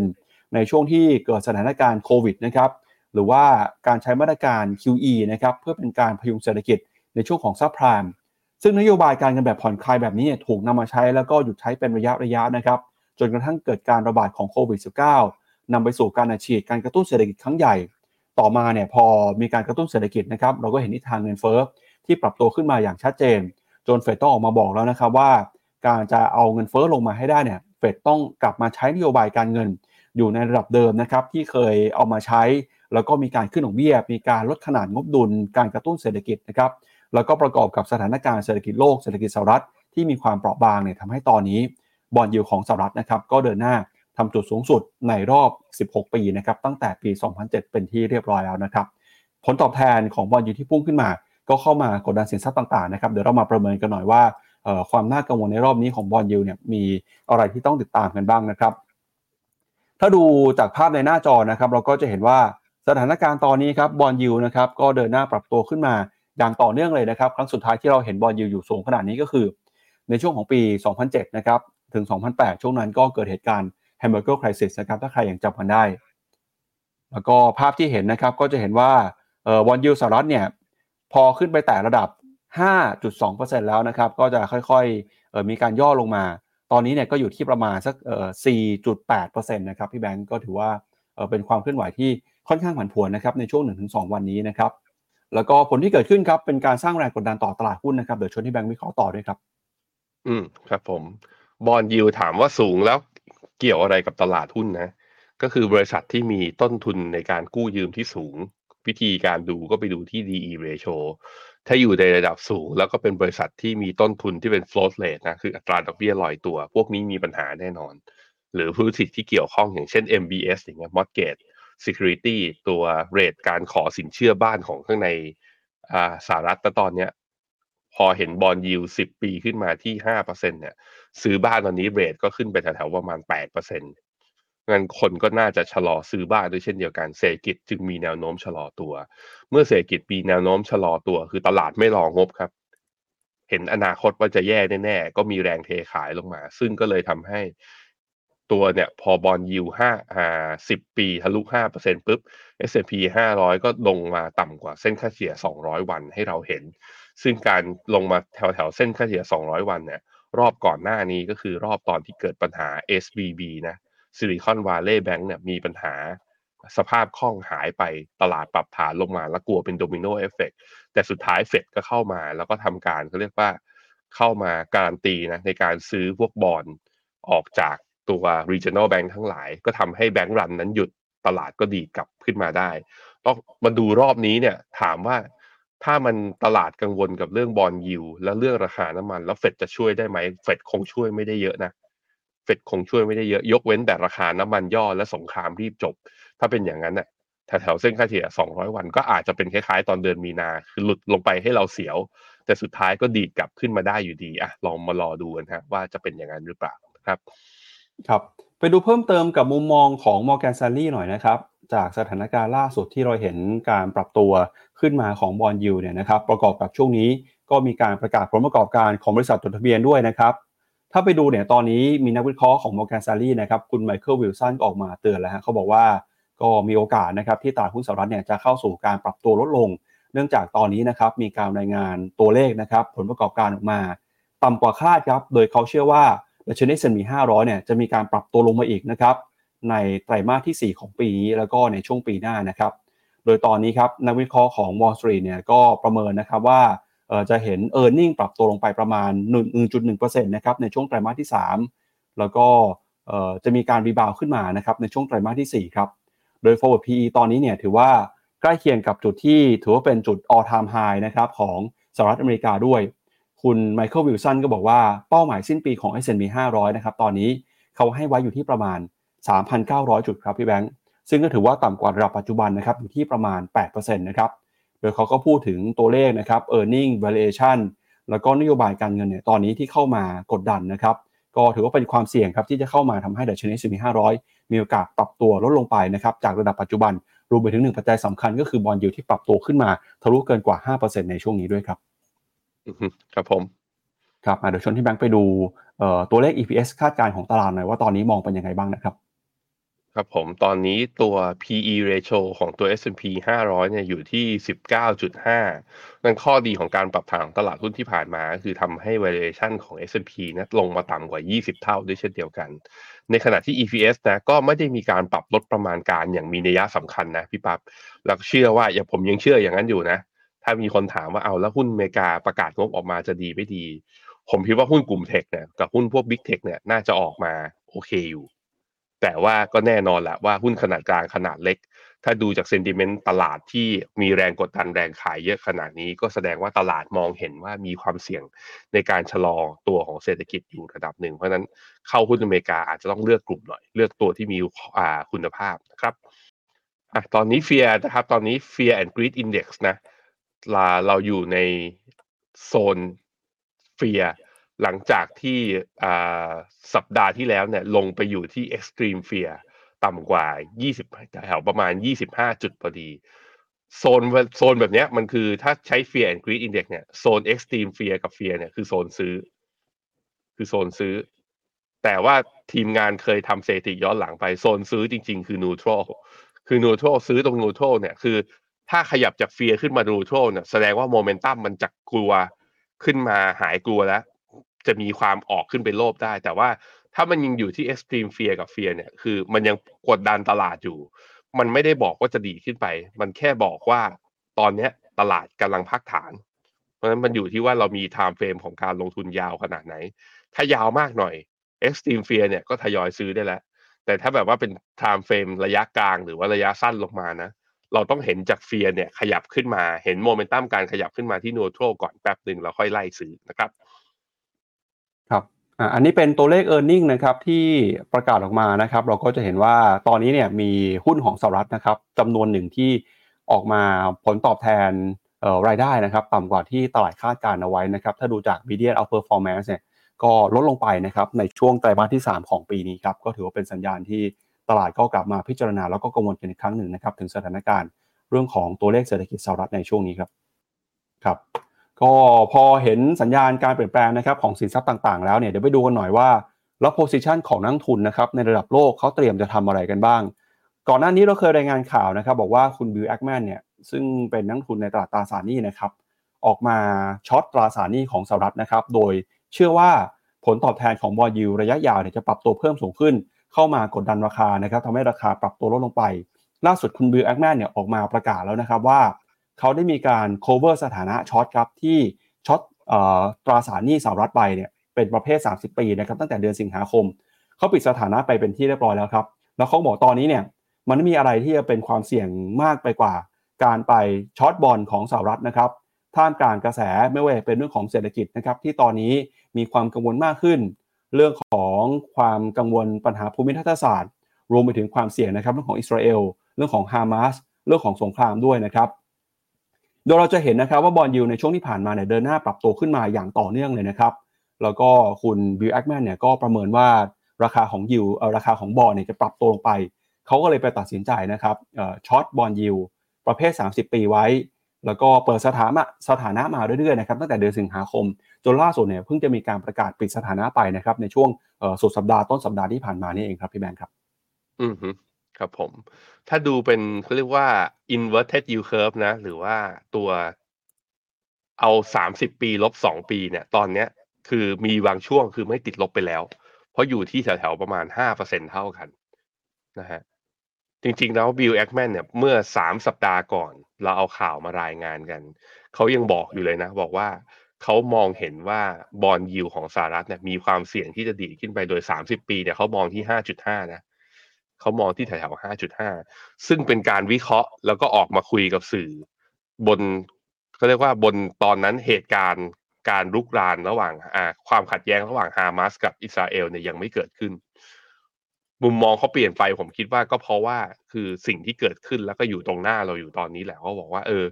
0%ในช่วงที่เกิดสถานการณ์โควิดนะครับ หรือว่าการใช้มาตรการ QE นะครับเพื่อเป็นการพยุงเศรษฐกิจในช่วงของซับไพรม์ซึ่งนโยบายการเงินแบบผ่อนคลายแบบนี้ถูกนำมาใช้แล้วก็หยุดใช้เป็นระยะระยะนะครับจนกระทั่งเกิดการระบาดของโควิด -19 นำไปสู่การอัดฉีดการกระตุ้นเศรษฐกิจครั้งใหญ่ ต่อมาเนี่ยพอมีการกระตุ้นเศรษฐกิจนะครับเราก็เห็นทิศทางเงินเฟ้อที่ปรับตัวขึ้นมาอย่างชัดเจน จนเฟดต้องออกมาบอกแล้วนะครับว่า การจะเอาเงินเฟ้อลงมาให้ได้เนี่ยเฟดต้องกลับมาใช้นโยบายการเงิน อยู่ในระดับเดิมนะครับที่เคยเอามาใช้แล้วก็มีการขึ้นดอกเบี้ย มีการลดขนาดงบดุล การกระตุ้นเศรษฐกิจนะครับ แล้วก็ประกอบกับสถานการณ์เศรษฐกิจโลก เศรษฐกิจสหรัฐที่มีความเปราะบางเนี่ยทำให้ตอนนี้บอลยูของสหรัฐนะครับก็เดินหน้าทำจุดสูงสุดในรอบ 16 ปีนะครับตั้งแต่ปี 2007 เป็นที่เรียบร้อยแล้วนะครับ ผลตอบแทนของ bond yield ที่พุ่งขึ้นมา ก็เข้ามากดดันสินทรัพย์ต่างๆนะครับเดี๋ยวเรามาประเมินกันหน่อยว่าความน่ากังวลในรอบนี้ของ bond yield เนี่ยมีอะไรที่ต้องติดตามกันบ้างนะครับ ถ้าดูจากภาพในหน้าจอนะครับ เราก็จะเห็นว่า สถานการณ์ตอนนี้ครับ bond yield นะครับก็เดินหน้าปรับตัวขึ้นมาอย่างต่อเนื่องเลยนะครับ ครั้งสุดท้ายที่เราเห็น bond yield อยู่สูงขนาดนี้ก็คือ ในช่วงของปี 2007 นะครับ ถึง 2008 ช่วงนั้นก็เกิดเหตุการณ์ Hamburger Crisis นะครับถ้าใครยังจำกันได้ แล้วก็ภาพที่เห็นนะครับก็จะเห็นว่าบอลยูสหรัฐเนี่ยพอขึ้นไปแต่ระดับ 5.2%แล้วนะครับ ก็จะค่อยๆมีการย่อลงมา ตอนนี้เนี่ยก็อยู่ที่ประมาณสัก4.8%นะครับพี่แบงก์ก็ถือว่าเป็นความเคลื่อนไหวที่ ค่อนข้างผันผวนนะครับในช่วง 1-2 วันนี้นะครับแล้วก็ผลที่เกิดขึ้นครับเป็นการสร้างแรงกดดันต่อตลาดหุ้นนะครับเดี๋ยวชวนที่แบงค์วิเคราะห์ต่อด้วยครับ อืมครับผมบอลยิวถามว่าสูงแล้วเกี่ยวอะไรกับตลาดหุ้นนะก็คือบริษัทที่มีต้นทุนในการกู้ยืมที่สูง วิธีการดูก็ไปดูที่ DE ratio ถ้าอยู่ในระดับสูง แล้วก็เป็นบริษัทที่มีต้นทุนที่เป็น float rate นะคืออัตราดอกเบี้ยลอยตัว พวกนี้มีปัญหาแน่นอน หรือธุรกิจที่เกี่ยวข้องอย่างเช่น MBS อย่างเงี้ย mortgage security ตัวเรทการขอสินเชื่อบ้านของข้างในสหรัฐตอนเนี้ยพอเห็นบอลยิวสิบปีขึ้นมาที่ห้าเปอร์เซ็นเนี่ย ซื้อบ้านตอนนี้เรทก็ขึ้นไปแถวๆประมาณแปดเปอร์เซ็นต์งั้นคนก็น่าจะชะลอซื้อบ้านด้วยเช่นเดียวกันเศรษฐกิจจึงมีแนวโน้มชะลอตัว เมื่อเศรษฐกิจมีแนวโน้มชะลอตัว คือตลาดไม่รองบครับ เห็นอนาคตว่าจะแย่แน่ๆก็มีแรงเทขายลงมา ซึ่งก็เลยทำให้ ตัวเนี่ยพอบอลยิวห้าอ่าสิบปีทะลุห้าเปอร์เซ็นปุ๊บ S&P 500 ก็ลงมาต่ำกว่าเส้นค่าเฉลี่ย 200 วันให้เราเห็น ซึ่งการลงมาแถวแถวเส้นค่าเฉลี่ย 200 วันเนี่ยรอบก่อนหน้านี้ก็คือรอบตอนที่เกิดปัญหา SVB นะ Silicon Valley Bank เนี่ยมีปัญหาสภาพคล่องหายไปตลาดปรับฐานลงมาแล้วกลัวเป็น domino effect แต่สุดท้ายเฟดก็เข้ามาแล้วก็ทำการเขาเรียกว่าเข้ามาการันตีนะในการซื้อพวกบอลออกจาก ตัว regional bank ทั้งหลาย ก็ทำให้ bank run นั้นหยุดตลาดก็ดีกลับขึ้นมาได้ต้องมาดูรอบนี้เนี่ยถามว่าถ้ามันตลาดกังวลกับเรื่องบอลยิวและเรื่องราคาน้ำมัน แล้วเฟดจะช่วยได้ไหมเฟดคงช่วยไม่ได้เยอะนะเฟดคงช่วยไม่ได้เยอะ ยกเว้นแต่ราคาน้ำมันย่อและสงครามรีบจบ ถ้าเป็นอย่างนั้นน่ะแถวๆเส้นค่าเฉลี่ย 200 วันก็อาจจะเป็นคล้ายๆ ตอนเดือนมีนา คือหลุดลงไปให้เราเสียว แต่สุดท้ายก็ดีดกลับขึ้นมาได้อยู่ดีอะลองมารอดูกันฮะว่าจะเป็นอย่างนั้นหรือเปล่าครับ ครับ ไปดูเพิ่มเติมกับมุมมองของ Morgan Stanley หน่อยนะครับ จากสถานการณ์ล่าสุดที่เราเห็นการปรับตัวขึ้นมาของ bond yield เนี่ยนะครับ ประกอบกับช่วงนี้ก็มีการประกาศผลประกอบการของบริษัทจดทะเบียนด้วยนะครับ ถ้าไปดูเนี่ยตอนนี้มีนักวิเคราะห์ของ Morgan Stanley นะครับ คุณ Michael Wilson ออกมาเตือนแล้วฮะเขาบอกว่าก็มีโอกาสนะครับที่ตลาดหุ้นสหรัฐเนี่ยจะเข้าสู่การปรับตัวลดลง เนื่องจากตอนนี้นะครับมีการรายงานตัวเลขนะครับ ผลประกอบการออกมา ต่ำกว่าคาดครับ โดยเขาเชื่อว่า ดัชนีเซ็นมี500เนี่ยจะมีการปรับตัวลงมาอีกนะครับในไตรมาสที่ 4 ของปีนี้แล้วก็ในช่วงปีหน้านะครับ โดยตอนนี้ครับนักวิเคราะห์ของ Wall Street เนี่ยก็ประเมินนะครับว่าจะเห็น e a r n i n g ปรับตัวลงไปประมาณ 1.1%นะครับในช่วงไตรมาสที่ 3 แล้วก็จะมีการรีบาวขึ้นมานะครับในช่วงไตรมาสที่ 4 ครับ โดย forward PE ตอนนี้เนี่ยถือว่าใกล้เคียงกับจุดที่ถือว่าเป็นจุด all time high นะครับของสหรัฐอเมริกาด้วย คุณไมเคิลวิลสันก็บอกว่าเป้าหมายสิ้นปีของ S&P 500 นะครับ ตอนนี้เขาให้ไว้อยู่ที่ประมาณ 3,900 จุดครับพี่แบงค์ ซึ่งก็ถือว่าต่ำกว่าระดับปัจจุบันนะครับ อยู่ที่ประมาณ 8%นะครับ โดยเขาก็พูดถึงตัวเลขนะครับ e a r n i n g valuation แล้วก็นโยบายการเงินเนี่ย ตอนนี้ที่เข้ามากดดันนะครับ ก็ถือว่าเป็นความเสี่ยงครับที่จะเข้ามาทำให้ดัชนี S&P 500 มีโอกาสปรับตัวลดลงไปนะครับจากระดับปัจจุบัน รวมไปถึงหนึ่งปัจจัยสำคัญก็คือบอลยูที่ปรับตัวขึ้นมาทะลุเกินกว่า 5%ในช่วงนี้ด้วยครับ ครับผมครับเดี๋ยวชนที่แบงค์ไปดูตัวเลข EPS คาดการณ์ของตลาดหน่อยว่าตอนนี้มองเป็นยังไงบ้างนะครับครับผมตอนนี้ตัว PE ratio ของตัว S&P 500 เนี่ยอยู่ที่ 19.5 นั่นข้อดีของการปรับฐานของตลาดหุ้นที่ผ่านมา คือทำให้ valuation ของ S&P นะลงมาต่ำกว่า 20 เท่าด้วยเช่นเดียวกัน ในขณะที่ EPS นะก็ไม่ได้มีการปรับลดประมาณการอย่างมีนัยสำคัญนะพี่ปับ๊บแล้วเชื่อว่าอย่าผมยังเชื่ออย่างนั้นอยู่นะ ถ้ามีคนถามว่าเอาแล้วหุ้นอเมริกาประกาศงบออกมาจะดีไม่ดี ผมคิดว่าหุ้นกลุ่มเทคเนี่ยกับหุ้นพวกบิ๊กเทคเนี่ยน่าจะออกมาโอเคอยู่ แต่ว่าก็แน่นอนแหละว่าหุ้นขนาดกลางขนาดเล็ก ถ้าดูจากเซนติเมนต์ตลาดที่มีแรงกดดันแรงขายเยอะขนาดนี้ ก็แสดงว่าตลาดมองเห็นว่ามีความเสี่ยงในการชะลอตัวของเศรษฐกิจอยู่ระดับหนึ่ง เพราะนั้นเข้าหุ้นอเมริกาอาจจะต้องเลือกกลุ่มหน่อย เลือกตัวที่มีคุณภาพนะครับอะตอนนี้เฟียนะครับ ตอนนี้ Fear and Greed Index นะเราเราอยู่ในโซนเฟียหลังจากที่สัปดาห์ที่แล้วเนี่ยลงไปอยู่ที่ extreme fear ต่ำกว่า 20แถวประมาณ 25 จุดพอดี โซนโซนแบบนี้มันคือถ้าใช้ fear and greed index เนี่ยโซน extreme fear กับ fear เนี่ยคือโซนซื้อ คือโซนซื้อ แต่ว่าทีมงานเคยทำเศรษฐีย้อนหลังไป โซนซื้อจริง ๆ คือ neutral คือ neutral ซื้อตรง neutral เนี่ยคือ ถ้าขยับจาก fear ขึ้นมา neutral เนี่ยแสดงว่าโมเมนตัมมันจะกกลัวขึ้นมาหายกลัวแล้ว จะมีความออกขึ้นไปโลภได้ แต่ว่าถ้ามันยังอยู่ที่ extreme fear กับ fear เนี่ยคือ มันยังกดดันตลาดอยู่ มันไม่ได้บอกว่าจะดีขึ้นไป มันแค่บอกว่าตอนนี้ตลาดกำลังพักฐาน เพราะฉะนั้นมันอยู่ที่ว่าเรามี time frame ของการลงทุนยาวขนาดไหน ถ้ายาวมากหน่อย extreme fear เนี่ยก็ทยอยซื้อได้แล้ว แต่ถ้าแบบว่าเป็น time frame ระยะกลางหรือว่าระยะสั้นลงมานะ เราต้องเห็นจากเฟียเนี่ยขยับขึ้นมาเห็นโมเมนตัมการขยับขึ้นมาที่นูโตรก่อนแป๊บหนึ่งเราค่อยไล่ซื้อนะครับ ครับอันนี้เป็นตัวเลข e a r n i n g นะครับที่ประกาศออกมานะครับ เราก็จะเห็นว่าตอนนี้เนี่ยมีหุ้นของสหรัฐนะครับจำนวนหนึ่งที่ออกมาผลตอบแทนรายได้นะครับต่ำกว่าที่ตลาดคาดการเอาไว้นะครับถ้าดูจาก median outperformance เนี่ยก็ลดลงไปนะครับในช่วงไตรมาสที่ 3 ของปีนี้ครับก็ถือว่าเป็นสัญญาณที่ ตลาดก็กลับมาพิจารณาแล้วก็กังวลกันอีกครั้งหนึ่งนะครับถึงสถานการณ์เรื่องของตัวเลขเศรษฐกิจสหรัฐในช่วงนี้ครับครับ ก็พอเห็นสัญญาณการเปลี่ยนแปลงนะครับของสินทรัพย์ต่างๆ แล้วเนี่ยเดี๋ยวไปดูกันหน่อยว่าแล้ว position ของนักลงทุนนะครับในระดับโลกเขาเตรียมจะทำอะไรกันบ้าง ก่อนหน้านี้เราเคยรายงานข่าวนะครับ บอกว่าคุณ Bill Ackman เนี่ยซึ่งเป็นนักลงทุนในตลาดตราสารหนี้นะครับออกมา short ตราสารหนี้ของสหรัฐนะครับ โดยเชื่อว่าผลตอบแทนของ bond yield ระยะยาวเนี่ยจะปรับตัวเพิ่มสูงขึ้น เข้ามากดดันราคานะครับทำให้ราคาปรับตัวลดลงไป ล่าสุดคุณ Bill Ackman เนี่ยออกมาประกาศแล้วนะครับว่า เขาได้มีการ cover สถานะ short ครับที่ short ตราสารหนี้สหรัฐไปเนี่ยเป็นประเภท 30 ปีนะครับตั้งแต่เดือนสิงหาคม เขาปิดสถานะไปเป็นที่เรียบร้อยแล้วครับ แล้วเขาบอกตอนนี้เนี่ยมันไม่มีอะไรที่จะเป็นความเสี่ยงมากไปกว่า การไป short bond ของสหรัฐนะครับท่ามกลางกระแสไม่ว่าเป็นเรื่องของเศรษฐกิจนะครับที่ตอนนี้มีความกังวลมากขึ้น เรื่องของความกังวลปัญหาภูมิรัฐศาสตร์ รวมไปถึงความเสี่ยงนะครับเรื่องของอิสราเอลเรื่องของฮามาสเรื่องของสงครามด้วยนะครับโดยเราจะเห็นนะครับว่า bond yield ในช่วงที่ผ่านมาเนี่ยเดินหน้าปรับตัวขึ้นมาอย่างต่อเนื่องเลยนะครับ แล้วก็คุณ Bill Ackman เนี่ยก็ประเมินว่าราคาของยูราคาของบอลเนี่ยจะปรับตัวลงไป เขาก็เลยไปตัดสินใจนะครับ short bond yield ประเภท 30 ปีไว้ แล้วก็เปิดสถานะสถานะมาเรื่อยๆนะครับตั้งแต่เดือนสิงหาคม จนล่าสุดเนี่ยเพิ่งจะมีการประกาศปิดสถานะไปนะครับในช่วงสุดสัปดาห์ต้นสัปดาห์ที่ผ่านมานี่เองครับพี่แบงค์ครับ อืมครับผม ถ้าดูเป็นเขาเรียกว่า inverted yield curve นะ หรือว่าตัวเอาสามสิบปีลบสองปีเนี่ย ตอนเนี้ยคือมีบางช่วงคือไม่ติดลบไปแล้ว เพราะอยู่ที่แถวๆประมาณห้าเปอร์เซ็นเท่ากันนะฮะ จริงๆ แล้ว Bill Ackman เนี่ยเมื่อสามสัปดาห์ก่อน เราเอาข่าวมารายงานกัน เขายังบอกอยู่เลยนะ บอกว่าเขามองเห็นว่าบอลยิวของสหรัฐเนี่ยมีความเสี่ยงที่จะดีขึ้นไปโดย30ปีเนี่ยเขามองที่5.5นะเขามองที่แถวๆ5.5ซึ่งเป็นการวิเคราะห์แล้วก็ออกมาคุยกับสื่อบนเขาเรียกว่าบนตอนนั้นเหตุการณ์การลุกรานระหว่างอ่าความขัดแย้งระหว่างฮามาสกับอิสราเอลเนี่ยยังไม่เกิดขึ้น มุมมองเขาเปลี่ยนไปผมคิดว่าก็เพราะว่าคือสิ่งที่เกิดขึ้นแล้วก็อยู่ตรงหน้าเราอยู่ตอนนี้แหละเขาบอกว่า เออ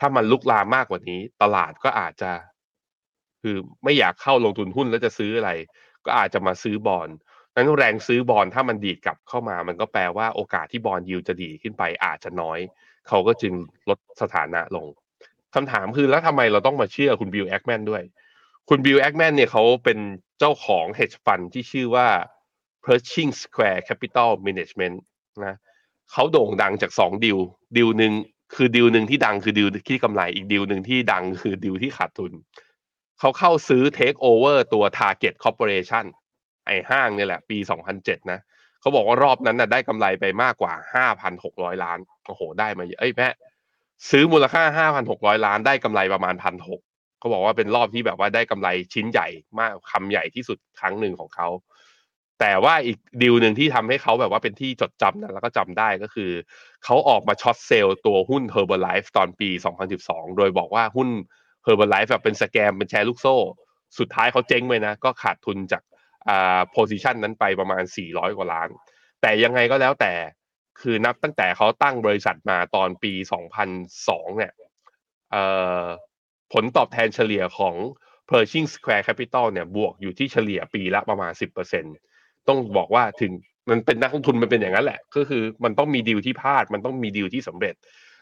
ถ้ามันลุกลามมากกว่านี้ ตลาดก็อาจจะ คือไม่อยากเข้าลงทุนหุ้นแล้วจะซื้ออะไร ก็อาจจะมาซื้อบอลนั้นแรงซื้อบอลถ้ามันดีดกลับเข้ามา มันก็แปลว่าโอกาสที่ bond yield จะดีดขึ้นไปอาจจะน้อย เขาก็จึงลดสถานะลงคำถามคือแล้วทำไมเราต้องมาเชื่อคุณ Bill Ackman ด้วย คุณ Bill Ackman เนี่ยเขาเป็นเจ้าของ hedge fund ที่ชื่อว่า Pershing Square Capital Management นะเขาโด่งดังจากสองดิวดิวหนึ่งคือดิวหนึ่งที่ดังคือดิวที่กำไรอีกดิวหนึ่งที่ดังคือดิวที่ขาดทุน เขาเข้าซื้อ Take Over ตัว Target Corporation ไอ้ห้างเนี่ยแหละ ปี 2007 นะเขาบอกว่ารอบนั้นนะได้กำไรไปมากกว่า 5,600 ล้านโอ้โห ได้มาเยอะเอ้ยแม่ซื้อมูลค่า 5,600 ล้านได้กำไรประมาณ 1,600เขาบอกว่าเป็นรอบที่แบบว่าได้กำไรชิ้นใหญ่มากคำใหญ่ที่สุดครั้งหนึ่งของเขา แต่ว่าอีกดีลหนึ่งที่ทำให้เขาแบบว่าเป็นที่จดจำนะแล้วก็จำได้ก็คือ เขาออกมาช็อตเซลล์ตัวหุ้น Herbalife ตอนปี 2012 โดยบอกว่าหุ้น Herbalife แบบเป็นสแกมเป็นแชร์ลูกโซ่ สุดท้ายเขาเจ๊งไปนะ ก็ขาดทุนจากอ่าโพซิชันนั้นไปประมาณ 400 กว่าล้าน แต่ยังไงก็แล้วแต่คือนับตั้งแต่เขาตั้งบริษัทมาตอนปี 2002 เนี่ยผลตอบแทนเฉลี่ยของ Pershing Square Capital เนี่ยบวกอยู่ที่เฉลี่ยปีละประมาณ 10% ต้องบอกว่าถึงมันเป็นนักลงทุนมันเป็นอย่างนั้นแหละ ก็คือมันต้องมีดีลที่พลาด มันต้องมีดีลที่สำเร็จ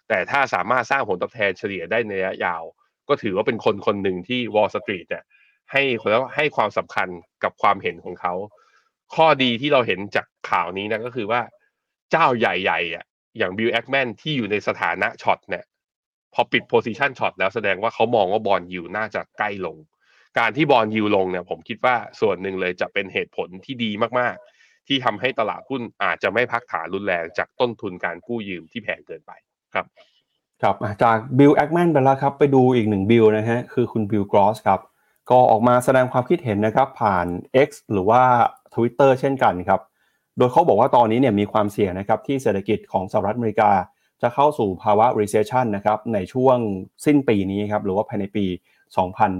แต่ถ้าสามารถสร้างผลตอบแทนเฉลี่ยได้ในระยะยาว ก็ถือว่าเป็นคนคนหนึ่งที่ Wall Street เนี่ยให้แล้วให้ความสำคัญกับความเห็นของเขา ข้อดีที่เราเห็นจากข่าวนี้นะก็คือว่าเจ้าใหญ่ๆอะอย่างบิลแอคแมนที่อยู่ในสถานะ short เนี่ยพอปิด position short แล้วแสดงว่าเขามองว่า bond yield น่าจะใกล้ลง การที่ bond yield ลงเนี่ยผมคิดว่าส่วนหนึ่งเลยจะเป็นเหตุผลที่ดีมากๆ ที่ทำให้ตลาดหุ้นอาจจะไม่พักฐานรุนแรงจากต้นทุนการกู้ยืมที่แพงเกินไปครับ ครับจากบิลแอคแมนไปแล้วครับไปดูอีกหนึ่งบิลนะฮะคือคุณบิลกรอสครับก็ออกมาแสดงความคิดเห็นนะครับผ่าน X หรือว่า Twitter เช่นกันครับ โดยเขาบอกว่าตอนนี้เนี่ยมีความเสี่ยงนะครับที่เศรษฐกิจของสหรัฐอเมริกาจะเข้าสู่ภาวะ recession นะครับในช่วงสิ้นปีนี้ครับหรือว่าภายในปี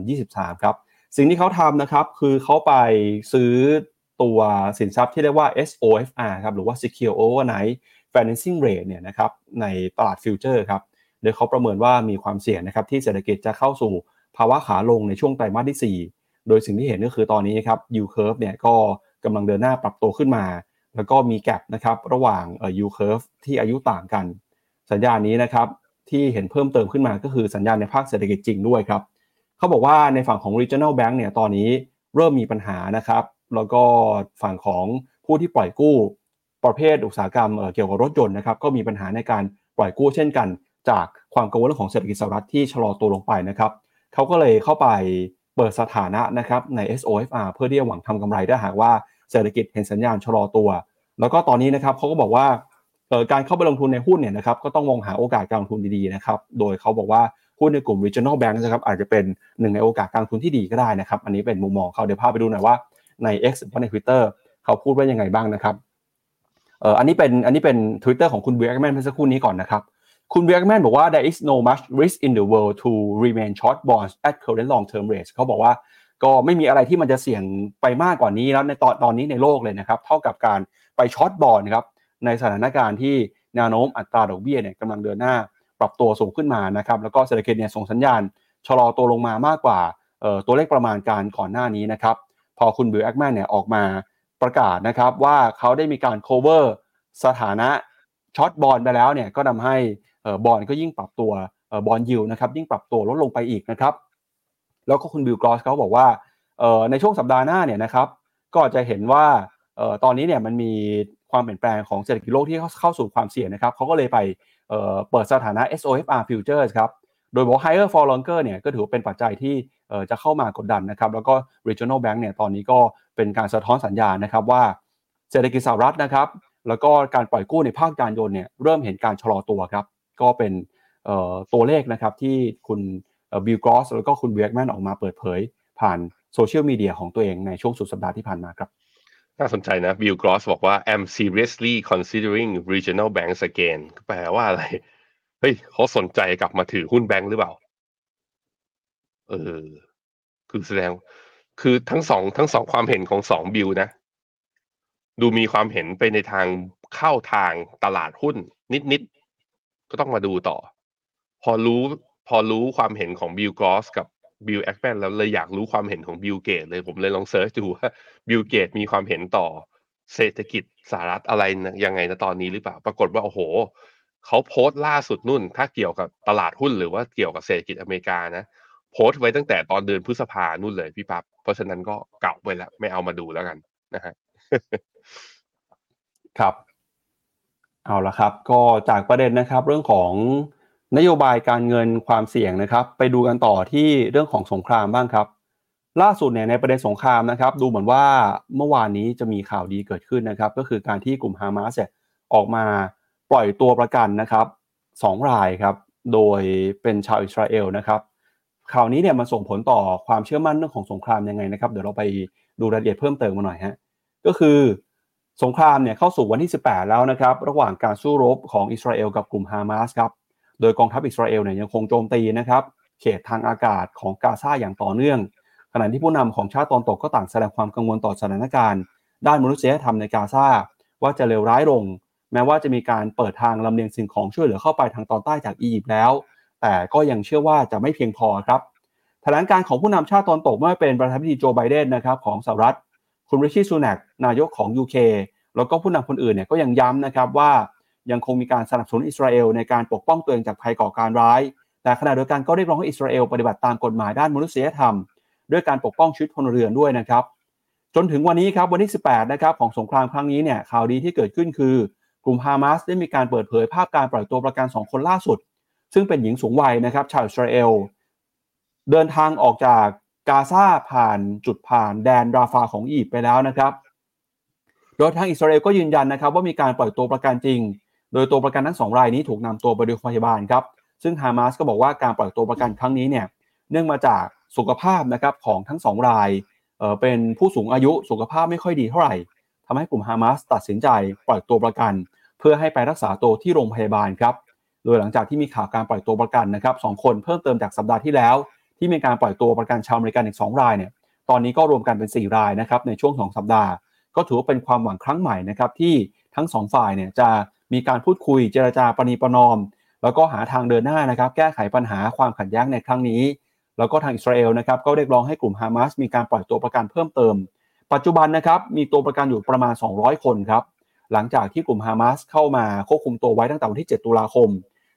2023 ครับ สิ่งที่เขาทำนะครับ คือเขาไปซื้อตัวสินทรัพย์ที่เรียกว่า SOFR ครับ หรือว่า Secure Overnight Financing Rate เนี่ยนะครับ ในตลาดฟิวเจอร์ครับ โดยเขาประเมินว่ามีความเสี่ยงนะครับ ที่เศรษฐกิจจะเข้าสู่ภาวะขาลงในช่วงไตรมาสที่ 4 โดยสิ่งที่เห็นก็คือตอนนี้ครับ yield curve เนี่ยก็กำลังเดินหน้าปรับตัวขึ้นมา แล้วก็มีแกลบนะครับระหว่างเอ่อ U curve ที่อายุต่างกัน สัญญาณนี้นะครับที่เห็นเพิ่มเติมขึ้นมาก็คือสัญญาณในภาคเศรษฐกิจจริงด้วยครับ เขาบอกว่าในฝั่งของ regional bank เนี่ยตอนนี้เริ่มมีปัญหานะครับ แล้วก็ฝั่งของผู้ที่ปล่อยกู้ประเภทอุตสาหกรรมเกี่ยวกับรถยนต์นะครับก็มีปัญหาในการปล่อยกู้เช่นกัน จากความกังวลเรื่องของเศรษฐกิจสหรัฐที่ชะลอตัวลงไปนะครับเขาก็เลยเข้าไปเปิดสถานะนะครับใน SOFR เพื่อที่จะหวังทำกำไรถ้าหากว่าเศรษฐกิจเห็นสัญญาณชะลอตัว แล้วก็ตอนนี้นะครับเขาก็บอกว่าการเข้าไปลงทุนในหุ้นเนี่ยนะครับก็ต้องมองหาโอกาสการลงทุนดีๆนะครับ โดยเขาบอกว่า หุ้นในกลุ่ม regional bank นะครับอาจจะเป็นหนึ่งในโอกาสการทุนที่ดีก็ได้นะครับ อันนี้เป็นมุมมองเขาเดี๋ยวพาไปดูหน่อยว่าใน X หรือใน Twitter เขาพูดว่ายังไงบ้างนะครับเอ่ออันนี้เป็นอันนี้เป็น Twitter ของคุณบิลแอคแมนเมื่อสักครู่นี้ก่อนนะครับคุณบิลแอคแมนบอกว่า there is too much risk in the world to remain short bonds at current long term rates เขาบอกว่าก็ไม่มีอะไรที่มันจะเสี่ยงไปมากกว่านี้แล้วในตอนตอนนี้ในโลกเลยนะครับ เท่ากับการไป short bond ครับในสถานการณ์ที่แนวโน้มอัตราดอกเบี้ยเนี่ยกำลังเดินหน้า ปรับตัวสูงขึ้นมานะครับแล้วก็เศรษฐกิจเนี่ยส่งสัญญาณชะลอตัวลงมามากกว่าตัวเลขประมาณการก่อนหน้านี้นะครับพอคุณบิลแอคแมนเนี่ยออกมาประกาศนะครับว่าเขาได้มีการ cover สถานะ short bond ไปแล้วเนี่ยก็ทำให้ bond ก็ยิ่งปรับตัว bond yield นะครับยิ่งปรับตัวลดลงไปอีกนะครับแล้วก็คุณบิลกรอสเขาบอกว่าในช่วงสัปดาห์หน้าเนี่ยนะครับก็จะเห็นว่าตอนนี้เนี่ยมันมีความเปลี่ยนแปลงของเศรษฐกิจโลกที่เข้าสู่ความเสี่ยงนะครับเขาก็เลยไป เปิดสถานะ SOFR futures ครับ โดยบอก higher for longer เนี่ยก็ถือว่าเป็นปัจจัยที่จะเข้ามากดดันนะครับ แล้วก็ regional bank เนี่ยตอนนี้ก็เป็นการสะท้อนสัญญาณนะครับว่าเศรษฐกิจสหรัฐนะครับ แล้วก็การปล่อยกู้ในภาคยานยนต์เนี่ยเริ่มเห็นการชะลอตัวครับ ก็เป็นตัวเลขนะครับที่คุณบิลกรอสแล้วก็คุณบิลแอคแมนออกมาเปิดเผย ผ่านโซเชียลมีเดียของตัวเองในช่วงสุดสัปดาห์ที่ผ่านมาครับ น่าสนใจนะบิลกรอสบอกว่า I'm seriously considering regional banks again แปลว่าอะไร เฮ้ยเขาสนใจกลับมาถือหุ้นแบงค์หรือเปล่า เออ คือแสดง คือทั้งสองทั้งสองความเห็นของสองบิลนะ ดูมีความเห็นไปในทางเข้าทางตลาดหุ้นนิด ๆ ก็ต้องมาดูต่อ พอรู้พอรู้ความเห็นของบิลกรอสกับ บิลแอคแมนแล้วเลยอยากรู้ความเห็นของบิลเกตเลยผมเลยลอง search ดูว่าบิลเกตมีความเห็นต่อเศรษฐกิจสหรัฐอะไรนะยังไงนะตอนนี้หรือเปล่า ปรากฏว่าโอ้โหเขาโพสต์ล่าสุดนุ่น ถ้าเกี่ยวกับตลาดหุ้นหรือว่าเกี่ยวกับเศรษฐกิจอเมริกานะโพสต์ไว้ตั้งแต่ตอนเดือนพฤษภานุ่นเลยพี่ปับ๊บเพราะฉะนั้นก็เก่าไปแล้ว ไม่เอามาดูแล้วกันนะฮะครับ เอาละครับ ก็จากประเด็นนะครับ เรื่องของ นโยบายการเงินความเสี่ยงนะครับ ไปดูกันต่อที่เรื่องของสงครามบ้างครับ ล่าสุดเนี่ยในประเด็นสงครามนะครับ ดูเหมือนว่าเมื่อวานนี้จะมีข่าวดีเกิดขึ้นนะครับ ก็คือการที่กลุ่มฮามาสออกมาปล่อยตัวประกันนะครับสองรายครับ โดยเป็นชาวอิสราเอลนะครับข่าวนี้เนี่ยมันส่งผลต่อความเชื่อมั่นเรื่องของสงครามยังไงนะครับ เดี๋ยวเราไปดูรายละเอียดเพิ่มเติมมาหน่อยฮะก็คือสงครามเนี่ยเข้าสู่วันที่ 18 แล้วนะครับ ระหว่างการสู้รบของอิสราเอลกับกลุ่มฮามาสครับ โดยกองทัพอิสราเอลเนี่ยยังคงโจมตีนะครับเขตทางอากาศของกาซาอย่างต่อเนื่อง ขณะที่ผู้นำของชาติตอนตกก็ต่างแสดงความกังวลต่อสถานการณ์ ด้านมนุษยธรรมในกาซาว่าจะเลวร้ายลง แม้ว่าจะมีการเปิดทางลำเลียงสิ่งของช่วยเหลือเข้าไปทางตอนใต้จากอียิปต์แล้ว แต่ก็ยังเชื่อว่าจะไม่เพียงพอครับแถลงการของผู้นำชาติตอนตกเมื่อเป็นประธานาธิบดีโจไบเดนนะครับของสหรัฐคุณริชี่ซูนักนายกของ UK แล้วก็ผู้นำคนอื่นเนี่ยก็ยังย้ำนะครับว่า ยังคงมีการสนับสนุนอิสราเอลในการปกป้องตัวเองจากภัยก่อการร้าย แต่ขณะเดียวกันก็เรียกร้องให้อิสราเอลปฏิบัติตามกฎหมายด้านมนุษยธรรม ด้วยการปกป้องชีวิตพลเรือนด้วยนะครับ จนถึงวันนี้ครับวันที่ 18 นะครับของสงครามครั้งนี้เนี่ยข่าวดีที่เกิดขึ้นคือกลุ่มฮามาสได้มีการเปิดเผยภาพการปล่อยตัวประกัน 2 คนล่าสุด ซึ่งเป็นหญิงสูงวัยนะครับชาวอิสราเอลเดินทางออกจากกาซาผ่านจุดผ่านแดนราฟาของอียิปต์ไปแล้วนะครับ โดยทางอิสราเอลก็ยืนยันนะครับว่ามีการปล่อยตัวประกันจริง โดยตัวประกันทั้งสองรายนี้ถูกนำตัวไปโรงพยาบาลครับ ซึ่งฮามาสก็บอกว่าการปล่อยตัวประกันครั้งนี้เนี่ยเนื่องมาจากสุขภาพนะครับของทั้งสองรายเเป็นผู้สูงอายุสุขภาพไม่ค่อยดีเท่าไหร่ทำให้กลุ่มฮามาสตัดสินใจปล่อยตัวประกัน เพื่อให้ไปรักษาตัวที่โรงพยาบาลครับโดยหลังจากที่มีข่าวการปล่อยตัวประกันนะครับสองคนเพิ่มเติมจากสัปดาห์ที่แล้ว ที่มีการปล่อยตัวประกันชาวอเมริกันอีก2รายเนี่ยตอนนี้ก็รวมกันเป็น 4 รายนะครับในช่วง 2 สัปดาห์ ก็ถือว่าเป็นความหวังครั้งใหม่นะครับที่ทั้งสองฝ่ายเนี่ยจะ มีการพูดคุยเจรจาปณีประนอม แล้วก็หาทางเดินหน้านะครับแก้ไขปัญหาความขัดแย้งในครั้งนี้ แล้วก็ทางอิสราเอลนะครับก็เรียกร้องให้กลุ่มฮามาสมีการปล่อยตัวประกันเพิ่มเติม ปัจจุบันนะครับมีตัวประกันอยู่ประมาณ 200 คนครับหลังจากที่กลุ่มฮามาสเข้ามาควบคุมตัวไว้ตั้งแต่วันที่ 7 ตุลาคม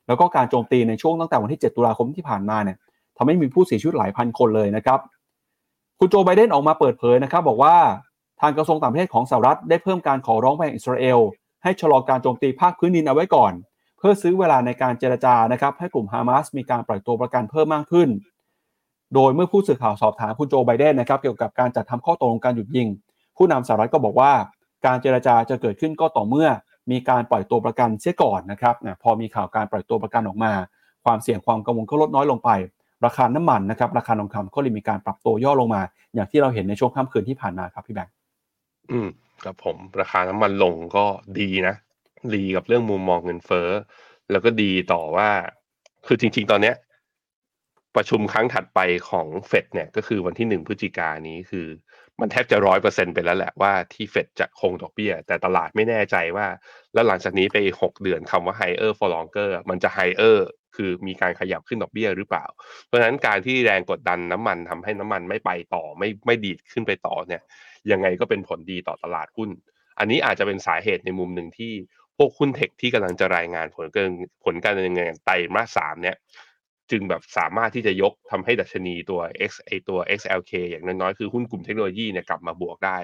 แล้วก็การโจมตีในช่วงตั้งแต่วันที่ 7 ตุลาคมที่ผ่านมาเนี่ยทำให้มีผู้เสียชีวิตหลายพันคนเลยนะครับคุณโจไบเดนออกมาเปิดเผยนะครับบอกว่าทางกระทรวงต่างประเทศของสหรัฐได้เพิ่มการขอร้องไปยังอิสราเอล ให้ชะลอการโจมตีภาคพื้นดินเอาไว้ก่อน เพื่อซื้อเวลาในการเจรจานะครับให้กลุ่มฮามาสมีการปล่อยตัวประกันเพิ่มมากขึ้น โดยเมื่อผู้สื่อข่าวสอบถามคุณโจไบเดนนะครับเกี่ยวกับการจัดทำข้อตกลงการหยุดยิง ผู้นำสหรัฐก็บอกว่า การเจรจาจะเกิดขึ้นก็ต่อเมื่อ มีการปล่อยตัวประกันเสียก่อนนะครับนะพอมีข่าวการปล่อยตัวประกันออกมา ความเสี่ยงความกังวลก็ลดน้อยลงไป ราคาน้ำมันนะครับราคาทองคำก็เลยมีการปรับตัวย่อลงมา อย่างที่เราเห็นในช่วงค่ำคืนที่ผ่านมาครับพี่แบงค์อืม ครับผมราคาน้ำมันลงก็ดีนะดีกับเรื่องมุมมองเงินเฟ้อ แล้วก็ดีต่อว่า คือจริง ๆ ตอนเนี้ย ประชุมครั้งถัดไปของเฟดเนี่ย ก็คือวันที่หนึ่งพฤศจิกายนนี้คือ มันแทบจะร้อยเปอร์เซ็นไปแล้วแหละว่าที่เฟดจะคงดอกเบี้ย แต่ตลาดไม่แน่ใจว่า แล้วหลังจากนี้ไปหกเดือนคำว่า higher for longer มันจะ higher คือมีการขยับขึ้นดอกเบี้ยหรือเปล่า เพราะฉะนั้นการที่แรงกดดันน้ำมันทำให้น้ำมันไม่ไปต่อไม่ไม่ดีดขึ้นไปต่อเนี่ย ยังไงก็เป็นผลดีต่อตลาดหุ้น อันนี้อาจจะเป็นสาเหตุในมุมหนึ่งที่พวกหุ้นเทคที่กำลังจะรายงานผลเการผลการดำเนินงานไตรมาสสามเนี่ยจึงแบบสามารถที่จะยกทำให้ดัชนีตัว X ไอตัว XLK อย่างน้อยๆ คือหุ้นกลุ่มเทคโนโลยีเนี่ยกลับมาบวกได้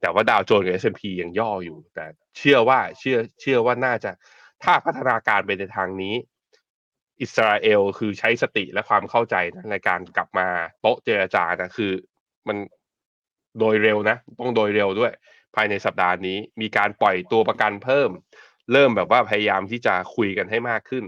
แต่ว่าดาวโจนส์กับ S&P ยังย่ออยู่ แต่เชื่อว่าเชื่อเชื่อว่าน่าจะถ้าพัฒนาการไปในทางนี้ อิสราเอลคือใช้สติและความเข้าใจนะในการกลับมาโต๊ะเจรจานะคือ มัน โดยเร็วนะ ต้องโดยเร็วด้วย ภายในสัปดาห์นี้มีการปล่อยตัวประกันเพิ่ม เริ่มแบบว่าพยายามที่จะคุยกันให้มากขึ้น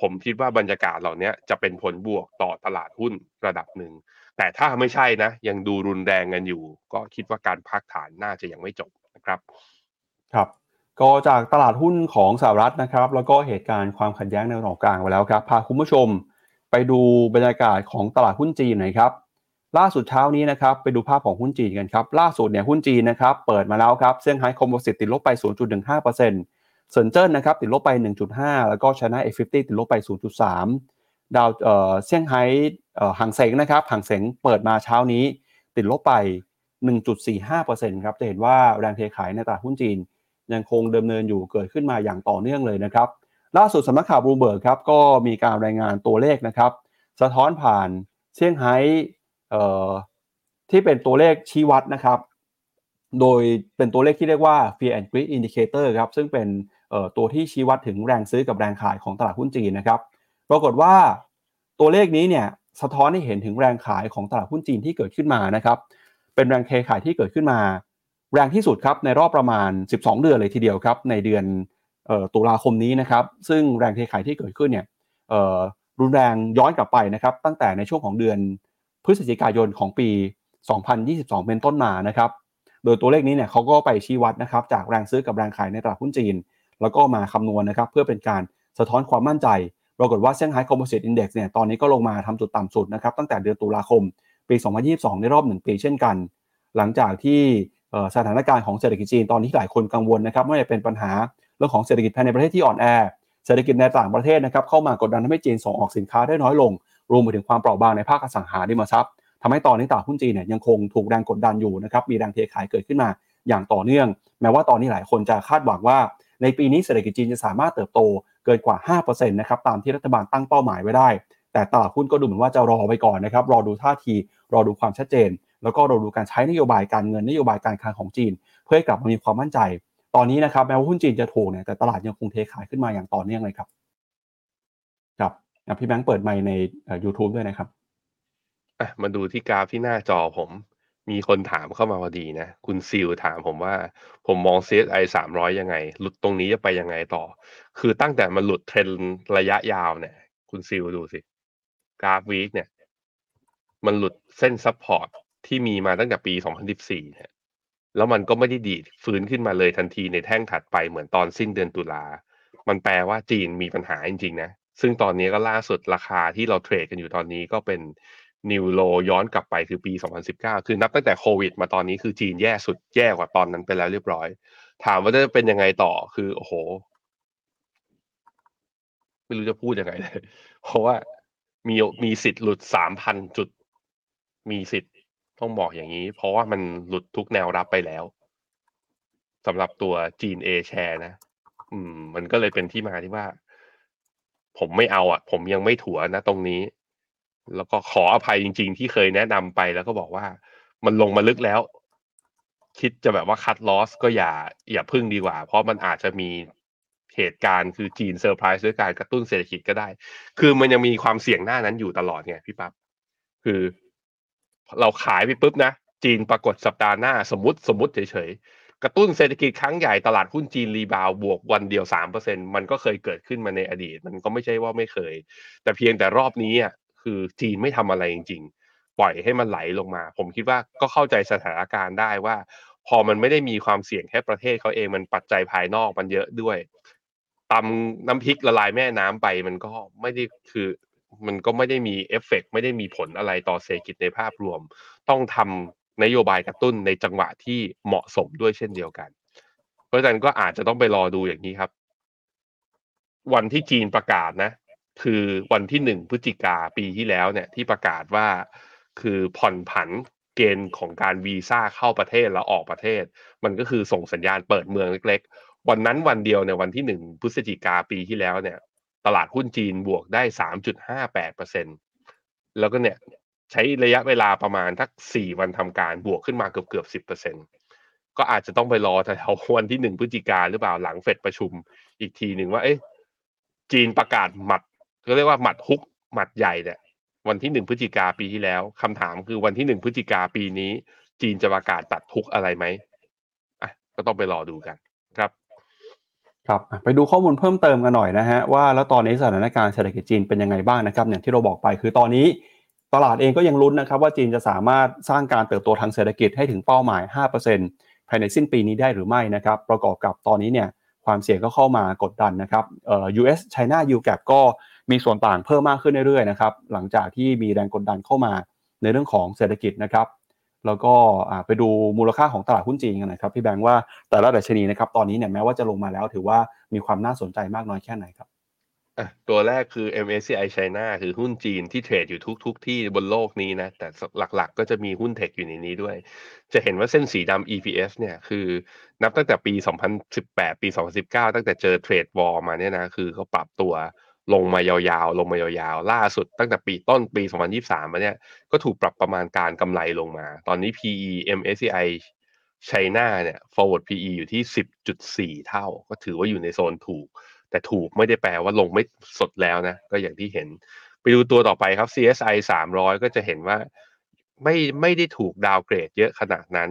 ผมคิดว่าบรรยากาศเหล่านี้จะเป็นผลบวกต่อตลาดหุ้นระดับหนึ่ง แต่ถ้าไม่ใช่นะ ยังดูรุนแรงกันอยู่ ก็คิดว่าการพักฐานน่าจะยังไม่จบนะครับ ครับก็จากตลาดหุ้นของสหรัฐนะครับ แล้วก็เหตุการณ์ความขัดแย้งในตะวันออกกลางไปแล้วครับ พาคุณผู้ชมไปดูบรรยากาศของตลาดหุ้นจีนหน่อยครับ ล่าสุดเช้านี้นะครับไปดูภาพของหุ้นจีนกันครับล่าสุดเนี่ยหุ้นจีนนะครับเปิดมาแล้วครับเซี่ยงไฮ้คอมโพสิตติดลบไป 0.15%เซินเจิ้นนะครับติดลบไป 1.5 แล้วก็ชนะ F50 ติดลบไป 0.3 ดาวเอ่อเซี่ยงไฮ้เอ่อหางเสงนะครับหางเสงเปิดมาเช้านี้ติดลบไป 1.45%ครับจะเห็นว่าแรงเทขายในตลาดหุ้นจีน ยังคงดำเนินอยู่เกิดขึ้นมาอย่างต่อเนื่องเลยนะครับล่าสุดสำนักข่าวบลูเบิร์กครับก็มีการรายงานตัวเลขนะครับ สะท้อนผ่านเซี่ยงไฮ้ ที่เป็นตัวเลขชี้วัดนะครับ โดยเป็นตัวเลขที่เรียกว่า Fear and Greed Indicator ครับ ซึ่งเป็นตัวที่ชี้วัดถึงแรงซื้อกับแรงขายของตลาดหุ้นจีนนะครับ ปรากฏว่าตัวเลขนี้เนี่ยสะท้อนให้เห็นถึงแรงขายของตลาดหุ้นจีนที่เกิดขึ้นมานะครับ เป็นแรงเทขายที่เกิดขึ้นมา แรงที่สุดครับในรอบประมาณ 12 เดือนเลยทีเดียวครับ ในเดือนออตุลาคมนี้นะครับ ซึ่งแรงเทขายที่เกิดขึ้นเนี่ยรุนแรงย้อนกลับไปนะครับ ตั้งแต่ในช่วงของเดือน พฤศจิกายนของปี 2022 เป็นต้นมานะครับ โดยตัวเลขนี้เนี่ยเขาก็ไปชี้วัดนะครับจากแรงซื้อกับแรงขายในตลาดหุ้นจีน แล้วก็มาคำนวณนะครับเพื่อเป็นการสะท้อนความมั่นใจ ปรากฏว่าเซี่ยงไฮ้คอมโพสิตอินเด็กซ์เนี่ยตอนนี้ก็ลงมาทำจุดต่ำสุดนะครับตั้งแต่เดือนตุลาคม ปี 2022 ในรอบ 1 ปีเช่นกัน หลังจากที่สถานการณ์ของเศรษฐกิจจีนตอนนี้หลายคนกังวลนะครับไม่ว่าจะเป็นปัญหาเรื่องของเศรษฐกิจภายในประเทศที่อ่อนแอเศรษฐกิจในต่างประเทศนะครับเข้ามากดดันทำให้จีนส่งออกสินค้าได้น้อยลง รวมไปถึงความเปราะบางในภาคอสังหาริมทรัพย์ทำให้ตอนนี้ตลาดหุ้นจีนเนี่ยยังคงถูกแรงกดดันอยู่นะครับมีแรงเทขายเกิดขึ้นมาอย่างต่อเนื่อง แม้ว่าตอนนี้หลายคนจะคาดหวังว่า ในปีนี้เศรษฐกิจจีนจะสามารถเติบโตเกินกว่า 5%นะครับตามที่รัฐบาลตั้งเป้าหมายไว้ได้ แต่ตลาดหุ้นก็ดูเหมือนว่าจะรอไปก่อนนะครับรอดูท่าทีรอดูความชัดเจน แล้วก็รอดูการใช้นโยบายการเงินนโยบายการคลังของจีน เพื่อให้กลับมามีความมั่นใจ ตอนนี้นะครับแม้ว่าหุ้นจีนจะถูกเนี่ยแต่ตลาดยังคงเทขายขึ้นมาอย่างต่อเนื่องเลยครับ พี่แบงค์เปิดไมค์ใน YouTube ด้วยนะครับอะมาดูที่กราฟที่หน้าจอผม มีคนถามเข้ามาพอดีนะ คุณซิลถามผมว่า ผมมอง CSI 300 ยังไง หลุดตรงนี้จะไปยังไงต่อ คือตั้งแต่มันหลุดเทรนระยะยาวเนี่ย คุณซิลดูสิ กราฟ week เนี่ย มันหลุดเส้น support ที่มีมาตั้งแต่ปี 2014 เนี่ย แล้วมันก็ไม่ได้ดีดฟื้นขึ้นมาเลยทันทีในแท่งถัดไปเหมือนตอนสิ้นเดือนตุลา มันแปลว่าจีนมีปัญหาจริงๆนะ ซึ่งตอนนี้ก็ล่าสุดราคาที่เราเทรดกันอยู่ตอนนี้ก็เป็นนิวโลย้อนกลับไปคือปี 2019 คือนับตั้งแต่โควิด มาตอนนี้คือจีนแย่สุดแย่กว่าตอนนั้นไปแล้วเรียบร้อย ถามว่าจะเป็นยังไงต่อคือโอ้โห ไม่รู้จะพูดยังไงเลย เพราะว่ามีมีสิทธิ์หลุด 3,000 จุด มีสิทธิ์ต้องบอกอย่างนี้ เพราะว่ามันหลุดทุกแนวรับไปแล้วสำหรับตัวจีน A share นะ อืม มันก็เลยเป็นที่มาที่ว่า ผมไม่เอาอะ ผมยังไม่ถัวนะตรงนี้ แล้วก็ขออภัยจริง ๆ ที่เคยแนะนำไปแล้วก็บอกว่า มันลงมาลึกแล้ว คิดจะแบบว่า cut loss ก็อย่าอย่าพึ่งดีกว่า เพราะมันอาจจะมีเหตุการณ์คือจีนเซอร์ไพรส์ด้วยการกระตุ้นเศรษฐกิจก็ได้ คือมันยังมีความเสี่ยงหน้านั้นอยู่ตลอดไงพี่ปั๊บคือ เราขายไปปุ๊บนะจีนปรากฏสัปดาห์หน้าสมมติสมมติเฉยๆ กระตุ้นเศรษฐกิจครั้งใหญ่ตลาดหุ้นจีน rebound บวกวันเดียวสามเปอร์เซ็นต์มันก็เคยเกิดขึ้นมาในอดีต มันก็ไม่ใช่ว่าไม่เคย แต่เพียงแต่รอบนี้อะคือจีนไม่ทำอะไรจริง ๆ ปล่อยให้มันไหลลงมา ผมคิดว่าก็เข้าใจสถานการณ์ได้ว่า พอมันไม่ได้มีความเสี่ยงแค่ประเทศเขาเองมันปัจจัยภายนอกมันเยอะด้วยตำน้ำพริกละลายแม่น้ำไปมันก็ไม่ได้คือมันก็ไม่ได้มีเอฟเฟกไม่ได้มีผลอะไรต่อเศรษฐกิจในภาพรวม ต้องทำ นโยบายกระตุ้นในจังหวะที่เหมาะสมด้วยเช่นเดียวกัน เพราะฉะนั้นก็อาจจะต้องไปรอดูอย่างนี้ครับ วันที่จีนประกาศนะ คือวันที่หนึ่งพฤศจิกาปีที่แล้วเนี่ย ที่ประกาศว่าคือผ่อนผันเกณฑ์ของการวีซ่าเข้าประเทศแล้วออกประเทศ มันก็คือส่งสัญญาณเปิดเมืองเล็ก ๆ วันนั้นวันเดียวในวันที่หนึ่งพฤศจิกาปีที่แล้วเนี่ย ตลาดหุ้นจีนบวกได้สามจุดห้าแปดเปอร์เซ็นแล้วก็เนี่ย ใช้ระยะเวลาประมาณทักสี่วันทำการบวกขึ้นมาเกือบเกือบสิบเปอร์เซ็นก็อาจจะต้องไปรอแถววันที่หนึ่งพฤศจิกาหรือเปล่าหลังเฟดประชุมอีกทีหนึ่งว่า เอ๊ะจีนประกาศหมัดก็เรียกว่าหมัดฮุกหมัดใหญ่เนี่ยวันที่หนึ่งพฤศจิกาปีที่แล้วคำถามคือวันที่หนึ่งพฤศจิกาปีนี้ จีนจะประกาศตัดฮุกอะไรไหมอะก็ต้องไปรอดูกันครับครับไปดูข้อมูลเพิ่มเติมกันหน่อยนะฮะว่าแล้วตอนนี้สถานการณ์เศรษฐกิจจีนเป็นยังไงบ้างนะครับอย่างที่เราบอกไปคือตอนนี้ ตลาดเองก็ยังลุ้นนะครับว่าจีนจะสามารถสร้างการเติบโตทางเศรษฐกิจให้ถึงเป้าหมาย 5%ภายในสิ้นปีนี้ได้หรือไม่นะครับ ประกอบกับตอนนี้เนี่ยความเสี่ยงก็เข้ามากดดันนะครับเอ่อ US China yield gap ก็มีส่วนต่างเพิ่มมากขึ้นเรื่อยๆนะครับหลังจากที่มีแรงกดดันเข้ามาในเรื่องของเศรษฐกิจนะครับแล้วก็ไปดูมูลค่าของตลาดหุ้นจีนกันนะครับพี่แบงค์ว่าแต่ละดัชนีนะครับตอนนี้เนี่ยแม้ว่าจะลงมาแล้วถือว่ามีความน่าสนใจมากน้อยแค่ไหนครับ ตัวแรกคือ MSCI China คือหุ้นจีนที่เทรดอยู่ทุกๆทที่บนโลกนี้นะ แต่หลักๆ ก็จะมีหุ้นเทคอยู่ในนี้ด้วย จะเห็นว่าเส้นสีดำ EPS เนี่ยคือนับตั้งแต่ปี 2018 ปี 2019 ตั้งแต่เจอเทรดวอลมาเนี่ยนะคือเขาปรับตัวลงมายาวๆ ลงมายาวๆ ล่าสุดตั้งแต่ปีต้นปี 2023 มาเนี่ยก็ถูกปรับประมาณการกำไรลงมา ตอนนี้ PE MSCI China เนี่ย forward PE อยู่ที่ 10.4 เท่า ก็ถือว่าอยู่ในโซนถูก แต่ถูกไม่ได้แปลว่าลงไม่สดแล้วนะ ก็อย่างที่เห็น ไปดูตัวต่อไปครับ CSI 300 ก็จะเห็นว่าไม่ไม่ได้ถูกดาวเกรดเยอะขนาดนั้น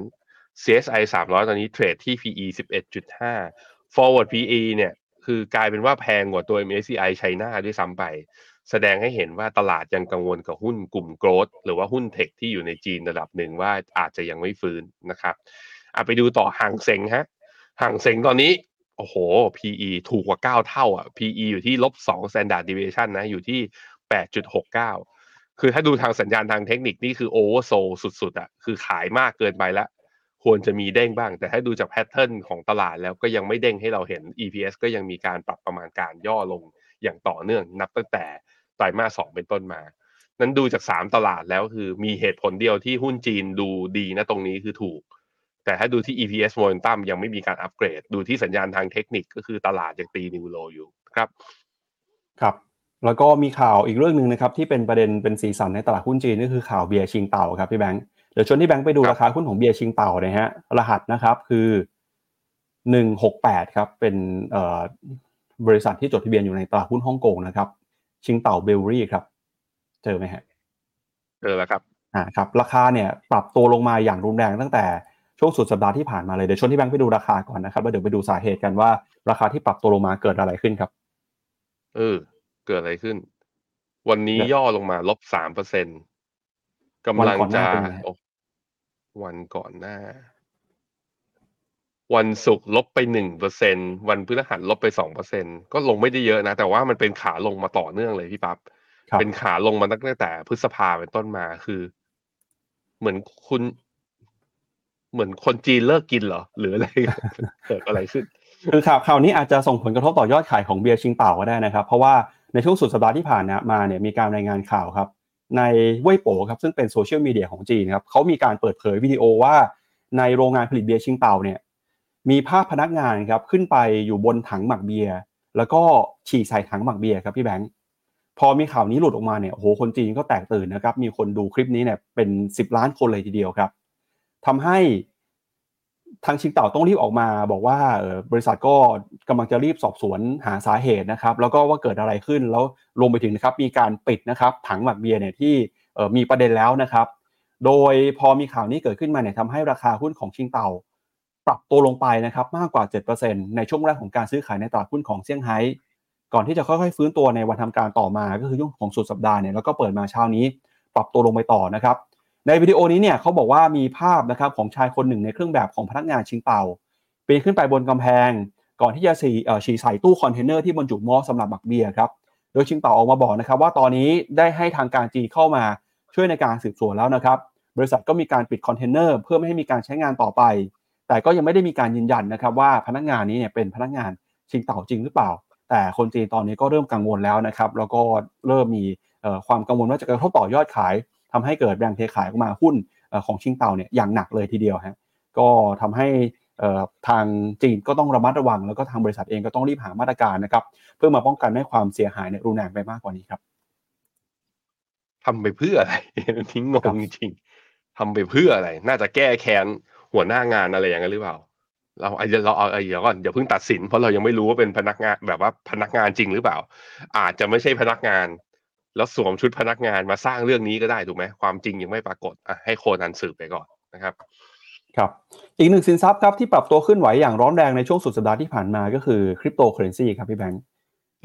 CSI 300 ตอนนี้เทรดที่ PE 11.5 forward PE เนี่ยคือกลายเป็นว่าแพงกว่าตัว MSCI China ด้วยซ้ำไป แสดงให้เห็นว่าตลาดยังกังวลกับหุ้นกลุ่มโกรดหรือว่าหุ้นเทคที่อยู่ในจีนระดับหนึ่งว่าอาจจะยังไม่ฟื้นนะครับอะไปดูต่อห่างเซ็งฮะห่างเซ็งตอนนี้ โอ้โห PE ถูกกว่า 9 เท่า อะ PE อยู่ที่ลบ2 standard deviation นะ อยู่ที่ 8.69 คือถ้าดูทางสัญญาณทางเทคนิคนี่คือ oversold สุดๆ อะ คือขายมากเกินไปแล้ว ควรจะมีเด้งบ้าง แต่ถ้าดูจากแพทเทิร์นของตลาดแล้วก็ยังไม่เด้งให้เราเห็น EPS ก็ยังมีการปรับประมาณการย่อลงอย่างต่อเนื่องนับตั้งแต่ไตรมาสสองเป็นต้นมา นั้นดูจาก 3 ตลาดแล้วคือมีเหตุผลเดียวที่หุ้นจีนดูดีนะตรงนี้คือถูก แต่ถ้าดูที่ EPS momentum ยังไม่มีการอัปเกรด ดูที่สัญญาณทางเทคนิคก็คือตลาดยังตีนิวโลอยู่ครับ ครับ แล้วก็มีข่าวอีกเรื่องหนึ่งนะครับ ที่เป็นประเด็นเป็นสีสันในตลาดหุ้นจีนก็คือข่าวเบียร์ชิงเต่าครับพี่แบงค์เดี๋ยวชวนที่แบงค์ไปดูราคาหุ้นของเบียร์ชิงเต่านะฮะรหัสนะครับคือหนึ่งหกแปดครับเป็นเอ่อบริษัทที่จดทะเบียนอยู่ในตลาดหุ้นฮ่องกงนะครับ ชิงเต่าเบลรี่ครับ เจอไหมฮะเจอแล้วครับอ่าครับ ราคาเนี่ยปรับตัวลงมาอย่างรุนแรงตั้งแต่ ช่วงสุดสัปดาห์ที่ผ่านมาเลย เดี๋ยวชวนที่แบงค์ไปดูราคาก่อนนะครับแล้วเดี๋ยวไปดูสาเหตุกันว่า ราคาที่ปรับตัวลงมาเกิดอะไรขึ้นครับ เออ เกิดอะไรขึ้น วันนี้ย่อลงมาลบสามเปอร์เซ็นกำลังจะวันก่อนหน้า วันศุกร์ลบไปหนึ่งเปอร์เซ็นวันพฤหัสลบไปสองเปอร์เซ็นก็ลงไม่ได้เยอะนะ แต่ว่ามันเป็นขาลงมาต่อเนื่องเลยพี่ปับ๊บเป็นขาลงมาตั้งแต่พฤษภาเป็นต้นมาคือ เหมือนคุณ เหมือนคนจีนเลิกกินเหรอ หรืออะไรเกิดอะไรขึ้น คือข่าวข่าวนี้อาจจะส่งผลกระทบต่อยอดขายของเบียร์ชิงเต่าก็ได้นะครับ เพราะว่าในช่วงสุดสัปดาห์ที่ผ่านมาเนี่ยมีการรายงานข่าวครับ ในเว่ยโป๋ครับซึ่งเป็นโซเชียลมีเดียของจีนครับเขามีการเปิดเผยวิดีโอว่าในโรงงานผลิตเบียร์ชิงเต่าเนี่ยมีภาพพนักงานครับขึ้นไปอยู่บนถังหมักเบียร์แล้วก็ฉี่ใส่ถังหมักเบียร์ครับพี่แบงค์พอมีข่าวนี้หลุดออกมาเนี่ยโอ้โหคนจีนก็แตกตื่นนะครับมีคนดูคลิปนี้เนี่ยเป็น 10 ล้านคนเลยทีเดียวครับ ทำให้ทางชิงเต่าต้องรีบออกมา บอกว่าบริษัทก็กำลังจะรีบสอบสวนหาสาเหตุนะครับ แล้วก็ว่าเกิดอะไรขึ้นแล้วรวมไปถึงนะครับมีการปิดนะครับถังหมักเบียร์เนี่ยที่มีประเด็นแล้วนะครับ โดยพอมีข่าวนี้เกิดขึ้นมาเนี่ยทำให้ราคาหุ้นของชิงเต่า ปรับตัวลงไปนะครับมากกว่า 7%ในช่วงแรกของการซื้อขายในตลาดหุ้นของเซี่ยงไฮ้ก่อนที่จะค่อยๆฟื้นตัวในวันทำการต่อมา ก็คือช่วงของสุดสัปดาห์เนี่ยแล้วก็เปิดมาเช้านี้ ปรับตัวลงไปต่อนะครับ ในวิดีโอนี้เนี่ยเขาบอกว่ามีภาพนะครับของชายคนหนึ่งในเครื่องแบบของพนักงานชิงเต่าปีนขึ้นไปบนกำแพง ก่อนที่จะฉี่ใส่ตู้คอนเทนเนอร์ที่บรรจุมอลต์สำหรับหมักเบียร์ครับโดยชิงเต่าออกมาบอกนะครับว่าตอนนี้ได้ให้ทางการจีนเข้ามาช่วยในการสืบสวนแล้วนะครับบริษัทก็มีการปิดคอนเทนเนอร์เพื่อไม่ให้มีการใช้งานต่อไป แต่ก็ยังไม่ได้มีการยืนยันนะครับว่าพนักงานนี้เนี่ยเป็นพนักงานชิงเต่าจริงหรือเปล่า แต่คนจีนตอนนี้ก็เริ่มกังวลแล้วนะครับแล้วก็เริ่มมีความกังวลว่าจะกระทบต่อยอดขาย ทำให้เกิดแรงเทขายออกมาหุ้นของชิงเต่าเนี่ยอย่างหนักเลยทีเดียวฮะก็ทำให้ทางจีนก็ต้องระมัดระวัง แล้วก็ทางบริษัทเองก็ต้องรีบหามาตรการนะครับ เพื่อมาป้องกันไม่ให้ความเสียหายในรุนแรงไปมากกว่านี้ครับทำไปเพื่ออะไรทิ้งงงจริงทำไปเพื่ออะไร น่าจะแก้แค้นหัวหน้างานอะไรอย่างนั้นหรือเปล่า เราอาจจะเราเอาเดี๋ยวก่อนเดี๋ยวเพิ่งตัดสินเพราะเรายังไม่รู้ว่าเป็นพนักงานแบบว่าพนักงานจริงหรือเปล่า อาจจะไม่ใช่พนักงาน แล้วสวมชุดพนักงานมาสร้างเรื่องนี้ก็ได้ถูกไหมความจริงยังไม่ปรากฏอะให้โคนันสืบไปก่อนนะครับครับอีกหนึ่งสินทรัพย์ครับที่ปรับตัวขึ้นไปอย่างร้อนแรงในช่วงสุดสัปดาห์ที่ผ่านมาก็คือคริปโตเคอเรนซีครับพี่แบงค์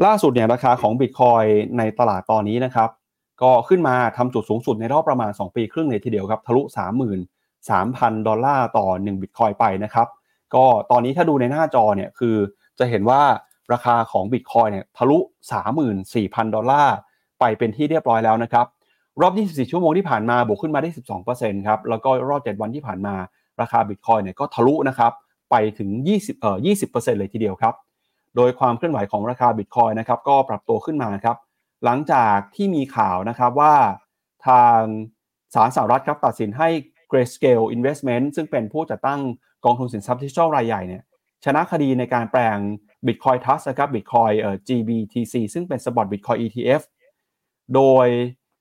ล่าสุดเนี่ยราคาของบิตคอยในตลาดตอนนี้นะครับก็ขึ้นมาทำจุดสูงสุดในรอบประมาณ 2 ปีครึ่งเลยทีเดียวครับทะลุ 33,000 ดอลลาร์ต่อ 1 บิตคอยไปนะครับก็ตอนนี้ถ้าดูในหน้าจอเนี่ยคือจะเห็นว่าราคาของบิตคอยเนี่ยทะลุ 34,000 ดอลลาร์ ไปเป็นที่เรียบร้อยแล้วนะครับ รอบ 24 ชั่วโมงที่ผ่านมาบวกขึ้นมาได้ 12%ครับ แล้วก็รอบ 7 วันที่ผ่านมาราคาบิตคอยเนี่ยก็ทะลุนะครับ ไปถึง 20 เอ่อ 20%เลยทีเดียวครับ โดยความเคลื่อนไหวของราคาบิตคอยนะครับก็ปรับตัวขึ้นมาครับ หลังจากที่มีข่าวนะครับว่าทางศาลสหรัฐครับตัดสินให้ Grayscale Investment ซึ่งเป็นผู้จัดตั้งกองทุนสินทรัพย์ดิจิทัลรายใหญ่เนี่ยชนะคดีในการแปลง Bitcoin Trust นะครับ Bitcoin เอ่อ GBTC ซึ่งเป็น Spot Bitcoin ETF โดย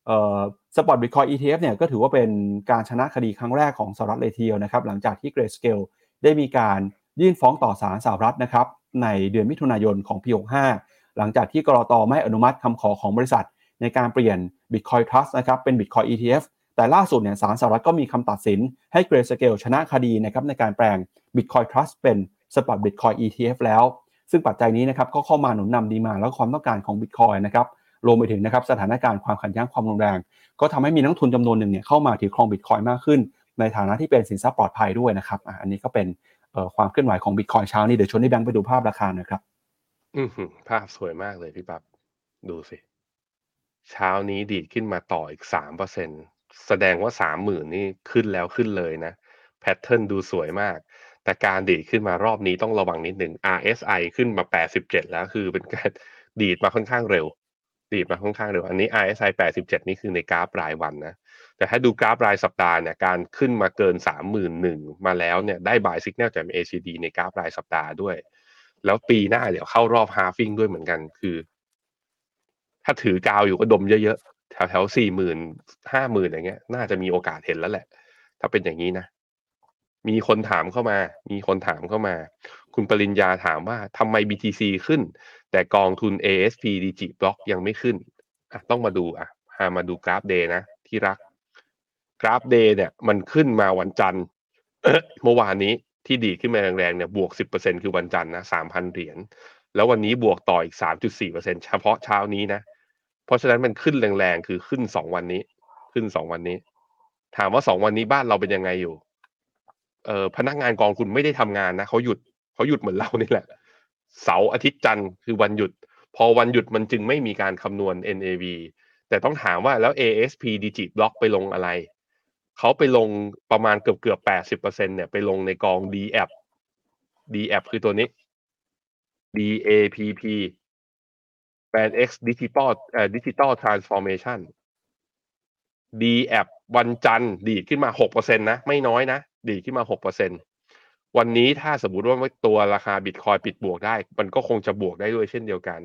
เอ่อ Spot Bitcoin ETF เนี่ยก็ถือว่าเป็นการชนะคดีครั้งแรกของสหรัฐเลยทีเดียวนะครับหลังจากที่ Grayscale ได้มีการยื่นฟ้องต่อศาลสหรัฐนะครับในเดือนมิถุนายนของปี65หลังจากที่กรอตไม่อนุมัติคำขอของบริษัท ในการเปลี่ยน Bitcoin Trust นะครับเป็น Bitcoin ETF แต่ล่าสุดเนี่ยศาลสหรัฐก็มีคำตัดสินให้ Grayscale ชนะคดีนะครับในการแปลง Bitcoin Trust เป็น Spot Bitcoin ETF แล้ว ซึ่งปัจจัยนี้นะครับก็เข้ามาหนุนนำดีมาแล้วความต้องการของ Bitcoin นะครับ รวมไปถึงนะครับสถานการณ์ความขัดแย้งความรุนแรง ก็ทำให้มีนักทุนจำนวนหนึ่งเนี่ยเข้ามาถือครอง Bitcoin มากขึ้น ในฐานะที่เป็นสินทรัพย์ปลอดภัยด้วยนะครับอันนี้ก็เป็นความเคลื่อนไหวของ Bitcoin เช้านี้เดี๋ยวชวนให้แบงค์ไปดูภาพราคาหนะครับอือภาพสวยมากเลยพี่ปับ๊บดูสิ เช้านี้ดีดขึ้นมาต่ออีกสามเปอร์เซ็นแสดงว่าสามหมื่นนี่ขึ้นแล้วขึ้นเลยนะpattern ดูสวยมาก แต่การดีดขึ้นมารอบนี้ต้องระวังนิดหนึ่ง RSI ขึ้นมาแปดสิบเจ็ดแล้วคือเป็นการดีดมาค่อนข้างเร็ว ดีดมาค่อนข้างเร็วอันนี้ RSI แปดสิบเจ็ดนี่คือในกราฟรายวันนะ แต่ถ้าดูกราฟรายสัปดาห์เนี่ยการขึ้นมาเกินสามหมื่นหนึ่งมาแล้วเนี่ยได้บายสิกแนลจาก ACD ในกราฟรายสัปดาห์ด้วย แล้วปีหน้าเดี๋ยวเข้ารอบ halving ด้วยเหมือนกันคือ ถ้าถือกาวอยู่ก็ดมเยอะๆ แถวแถวสี่หมื่นห้าหมื่นอย่างเงี้ย น่าจะมีโอกาสเห็นแล้วแหละ ถ้าเป็นอย่างนี้นะ มีคนถามเข้ามา มีคนถามเข้ามา คุณปริญญาถามว่าทำไม BTC ขึ้น แต่กองทุน ASP DIGIBLOC ยังไม่ขึ้นอะต้องมาดูอะพามาดูกราฟ day นะ ที่รัก กราฟ day เนี่ย มันขึ้นมาวันจันทร์เมื่อวานนี้ที่ดีดขึ้นมาแรงๆเนี่ยบวก 10%คือวันจันทร์นะ 3,000 เหรียญแล้ววันนี้บวกต่ออีก 3.4%เฉพาะเช้านี้นะ เพราะฉะนั้นมันขึ้นแรงๆ คือขึ้น 2 วันนี้ ขึ้น 2 วันนี้ ถามว่า 2 วันนี้บ้านเราเป็นยังไงอยู่ เอ่อพนักงานกองทุนไม่ได้ทำงานนะเขาหยุดเขาหยุดเหมือนเรานี่แหละ เสาร์อาทิตย์จันทร์คือวันหยุด พอวันหยุดมันจึงไม่มีการคำนวณ NAV แต่ต้องถามว่าแล้ว ASP Digit Block ไปลงอะไร เขาไปลงประมาณเกือบเกือบแปดสิบเปอร์เซ็นเนี่ยไปลงในกอง D app D app คือตัวนี้ DAPP Brand X Digital เอ่อ Digital Transformation D app วันจันทร์ดีดขึ้นมาหกเปอร์เซ็นนะ ไม่น้อยนะ ดีดขึ้นมาหกเปอร์เซ็นวันนี้ถ้าสมมติว่าตัวราคาบิตคอยปิดบวกได้ มันก็คงจะบวกได้ด้วยเช่นเดียวกัน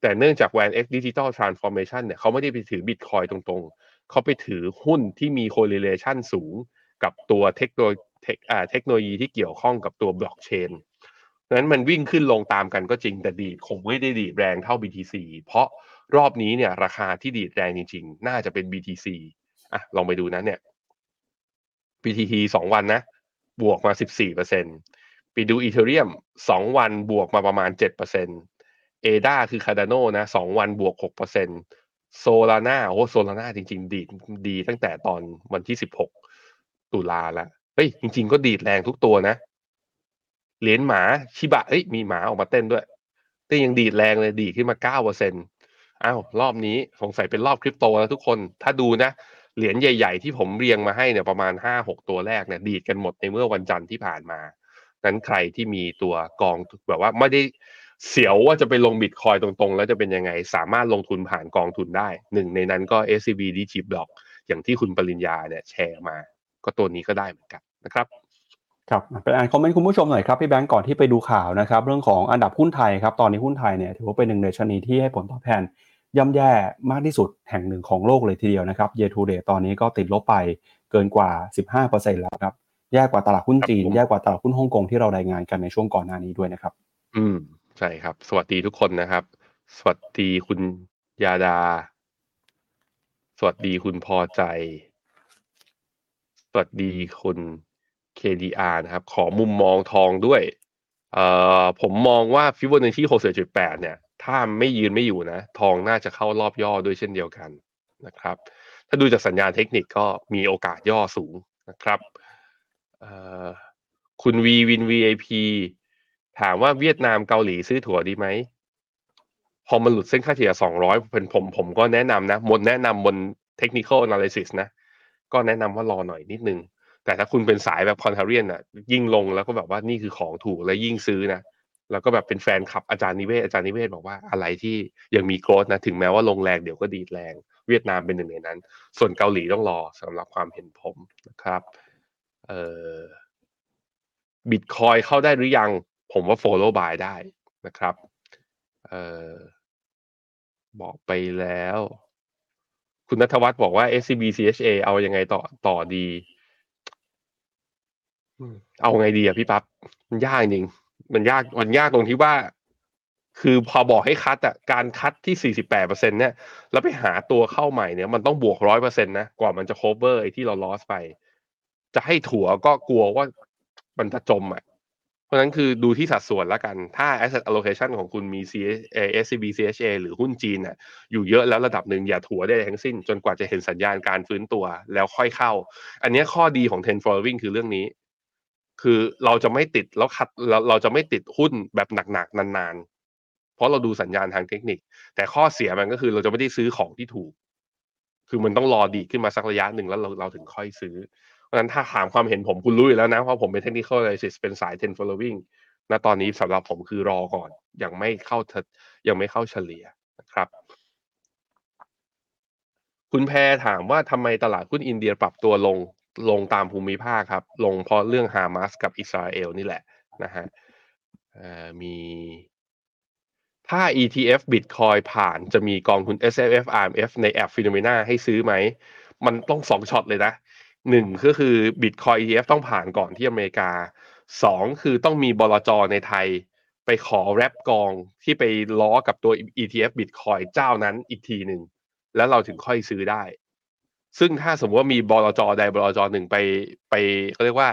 แต่เนื่องจาก w a n X Digital Transformation เนี่ยเขาไม่ได้ไปถือบิตคอยตรงๆ เขาไปถือหุ้นที่มี correlation สูงกับตัวเทคโนโลยีที่เกี่ยวข้องกับตัวบล็อกเชนดังนั้นมันวิ่งขึ้นลงตามกันก็จริงแต่ดีดคงไม่ได้ดีดแรงเท่า BTC เพราะรอบนี้เนี่ยราคาที่ดีดแรงจริง ๆ น่าจะเป็น BTC อะลองไปดูนะเนี่ย BTC สองวันนะ บวกมาสิบสี่เปอร์เซ็นไปดู Ethereum สองวันบวกมาประมาณเจ็ดเปอร์เซ็น ADA คือ Cardano นะสองวันบวกหกเปอร์เซ็น Solana โอ้ Solana จริง ๆ ดีดดีตั้งแต่ตอนวันที่สิบหกตุลาล้วเฮ้ยจริง ๆ ก็ดีดแรงทุกตัวนะ เหรียญหมาชิบะเอ้ยมีหมาออกมาเต้นด้วย แต่ยังดีดแรงเลยดีขึ้นมาเก้าเปอร์เซ็นอ้าวรอบนี้สงสัยเป็นรอบคริปโตแล้วทุกคน ถ้าดูนะ เหรียญใหญ่ๆ ที่ผมเรียงมาให้เนี่ยประมาณห้าหกตัวแรกเนี่ยดีดกันหมดในเมื่อวันจันทร์ที่ผ่านมา นั้นใครที่มีตัวกองแบบว่าไม่ได้เสียวว่าจะไปลงบิตคอยตรงๆ แล้วจะเป็นยังไงสามารถลงทุนผ่านกองทุนได้ หนึ่งในนั้นก็ SCB d g Block อย่างที่คุณปริญญาเนี่ยแชร์มา ก็ตัวนี้ก็ได้เหมือนกันนะครับครับไปอ่านคอมเมนต์คุณผู้ชมหน่อยครับพี่แบงก์ก่อนที่ไปดูข่าวนะครับ เรื่องของอันดับหุ้นไทยครับตอนนี้หุ้นไทยเนี่ยถือว่าเป็นหนึ่งในชนีที่ให้ผลตอบแทน ย่ำแย่มากที่สุดแห่งหนึ่งของโลกเลยทีเดียวนะครับเยทูเดตตอนนี้ก็ติดลบไปเกินกว่า 15%แล้วครับแย่กว่าตลาดหุ้นจีนแย่กว่าตลาดหุ้นฮ่องกงที่เรารายงานกันในช่วงก่อนหน้านี้ด้วยนะครับ อืมใช่ครับ สวัสดีทุกคนนะครับ สวัสดีคุณยาดา สวัสดีคุณพอใจ สวัสดีคุณ KDR นะครับ ขอมุมมองทองด้วย เอ่อผมมองว่าฟิโบนัชชี61.8เนี่ย ถ้าไม่ยืนไม่อยู่นะ ทองน่าจะเข้ารอบย่อด้วยเช่นเดียวกันนะครับ ถ้าดูจากสัญญาณเทคนิคก็มีโอกาสย่อสูงนะครับคุณวีวิน VIP ถามว่าเวียดนามเกาหลีซื้อถั่วดีไหม พอมันหลุดเส้นค่าเฉลี่ย 200 เป็นผมผมก็แนะนำนะบนแนะนำบน technical analysis นะ ก็แนะนำว่ารอหน่อยนิดนึง แต่ถ้าคุณเป็นสายแบบคอนเทเรียนอะ ยิ่งลงแล้วก็แบบว่านี่คือของถูกและยิ่งซื้อนะ แล้วก็แบบเป็นแฟนคลับอาจารย์นิเวศอาจารย์นิเวศบอกว่าอะไรที่ยังมีโกรธนะถึงแม้ว่าลงแรงเดี๋ยวก็ดีดแรง เวียดนามเป็นหนึ่งในนั้น ส่วนเกาหลีต้องรอสำหรับความเห็นผมนะครับเอ่อบิตคอยเข้าได้หรือยัง ผมว่า follow by ได้นะครับเอ่อบอกไปแล้ว คุณนัทวัฒน์บอกว่า SCB CHA เอายังไงต่อต่อดีเอาไงดีอะพี่ปั๊บมันยากจริง มันยากมันยากตรงที่ว่า คือพอบอกให้คัดอะการคัดที่48เปอร์เซ็นเนี่ยแล้วไปหาตัวเข้าใหม่เนี่ย มันต้องบวกร้อยเปอร์เซ็นนะกว่ามันจะ cover ไอ้ที่เรา loss ไป จะให้ถั่วก็กลัวว่ามันจะจมอะเพราะนั้นคือดูที่สัดส่วนแล้วกัน ถ้า asset allocation ของคุณมี C SCB CHA หรือหุ้นจีนน่ะอยู่เยอะแล้วระดับหนึ่งอย่าถัวได้ทั้งสิ้น จนกว่าจะเห็นสัญญาณการฟื้นตัวแล้วค่อยเข้า อันนี้ข้อดีของ10 following คือเรื่องนี้ คือเราจะไม่ติดแล้วคัดเราเราจะไม่ติดหุ้นแบบหนักๆนานๆ เพราะเราดูสัญญาณทางเทคนิค แต่ข้อเสียมันก็คือเราจะไม่ได้ซื้อของที่ถูก คือมันต้องรอดีขึ้นมาสักระยะหนึ่งแล้วเราเราถึงค่อยซื้อ เพราะฉะนั้นถ้าถามความเห็นผมคุณรู้อยู่แล้วนะ เพราะผมเป็น technical analysis เป็นสาย10 following ณตอนนี้สำหรับผมคือรอก่อน ยังไม่เข้ายังไม่เข้าเฉลี่ยนะครับ คุณแพรถามว่าทำไมตลาดหุ้นอินเดียปรับตัวลง ลงตามภูมิภาคครับ ลงเพราะเรื่องฮามาสกับอิสราเอลนี่แหละนะฮะมีถ้า ETF Bitcoin ผ่านจะมีกองทุน S F F R M F ในแอป Phenomena ให้ซื้อไหม มันต้องสองช็อตเลยนะหนึ่งก็คือ Bitcoin ETF ต้องผ่านก่อนที่อเมริกาสองคือต้องมีบลจในไทยไปขอแรปกองที่ไปล้อกับตัว ETF Bitcoin เจ้านั้นอีกทีหนึ่ง แล้วเราถึงค่อยซื้อได้ ซึ่งถ้าสมมติว่ามีบลจใดบลจหนึ่งไปไปเขาเรียกว่า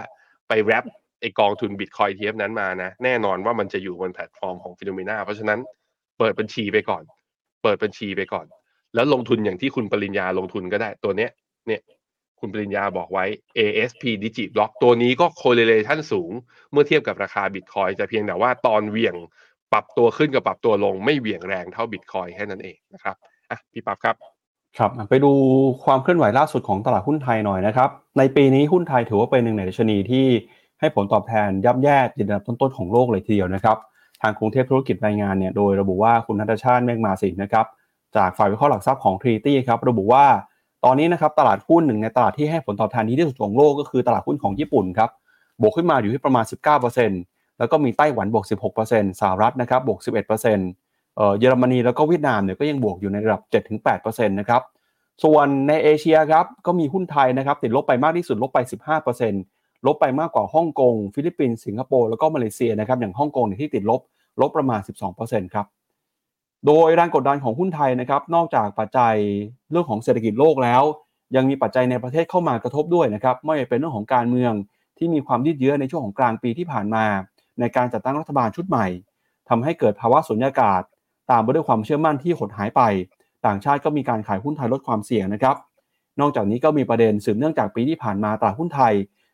ไป wrap ไอ้กองทุน Bitcoin ETF นั้นมานะแน่นอนว่ามันจะอยู่บนแพลตฟอร์มของ Finnomena เพราะฉะนั้นเปิดบัญชีไปก่อน เปิดบัญชีไปก่อน แล้วลงทุนอย่างที่คุณปริญญาลงทุนก็ได้ตัวเนี้ยเนี่ยคุณปริญญาบอกไว้ ASP-DIGIBLOC ตัวนี้ก็ correlation สูงเมื่อเทียบกับราคา Bitcoin แต่เพียงแต่ว่าตอนเหวี่ยงปรับตัวขึ้นกับปรับตัวลงไม่เหวี่ยงแรงเท่า Bitcoin แค่นั้นเองนะครับอะพี่ปั๊บครับ ครับไปดูความเคลื่อนไหวล่าสุดของตลาดหุ้นไทยหน่อยนะครับ ในปีนี้หุ้นไทยถือว่าเป็นหนึ่งในดัชนีที่ให้ผลตอบแทนย่ำแย่ติดอันดับต้นๆของโลกเลยทีเดียวนะครับ ทางกรุงเทพธุรกิจรายงานเนี่ยโดยระบุว่าคุณนัทชาติเมฆมาสินนะครับ จากฝ่ายวิเคราะห์หลักทรัพย์ของทรีตี้ครับระบุว่าตอนนี้นะครับตลาดหุ้นหนึ่งในตลาดที่ให้ผลตอบแทนดีที่สุดของโลกก็คือตลาดหุ้นของญี่ปุ่นครับบวกขึ้นมาอยู่ที่ประมาณ 19%แล้วก็มีไต้หวันบวก 16%สหรัฐนะครับบวก 11%เอ เยอรมนีแล้วก็เวียดนามเนี่ยก็ยังบวกอยู่ในระดับ 7-8%นะครับส่วนในเอเชียครับก็มีหุ้นไทยนะครับติดลบไปมากที่สุดลบไป 15%ลบไปมากกว่าฮ่องกง ฟิลิปปินส์สิงคโปร์แล้วก็มาเลเซียนะครับอย่างฮ่องกงเนี่ยที่ติดลบลบประมาณ 12%ครับโดยแรงกดดันของหุ้นไทยนะครับนอกจากปัจจัยเรื่องของเศรษฐกิจโลกแล้ว ยังมีปัจจัยในประเทศเข้ามากระทบด้วยนะครับไม่ว่าเป็นเรื่องของการเมืองที่มีความยืดเยื้อในช่วงของกลางปีที่ผ่านมา ในการจัดตั้งรัฐบาลชุดใหม่ทำให้เกิดภาวะสุญญากาศ ตามไปด้วยความเชื่อมั่นที่หดหายไป ต่างชาติก็มีการขายหุ้นไทยลดความเสี่ยงนะครับ นอกจากนี้ก็มีประเด็นสืบเนื่องจากปีที่ผ่านมาตลาดหุ้นไทย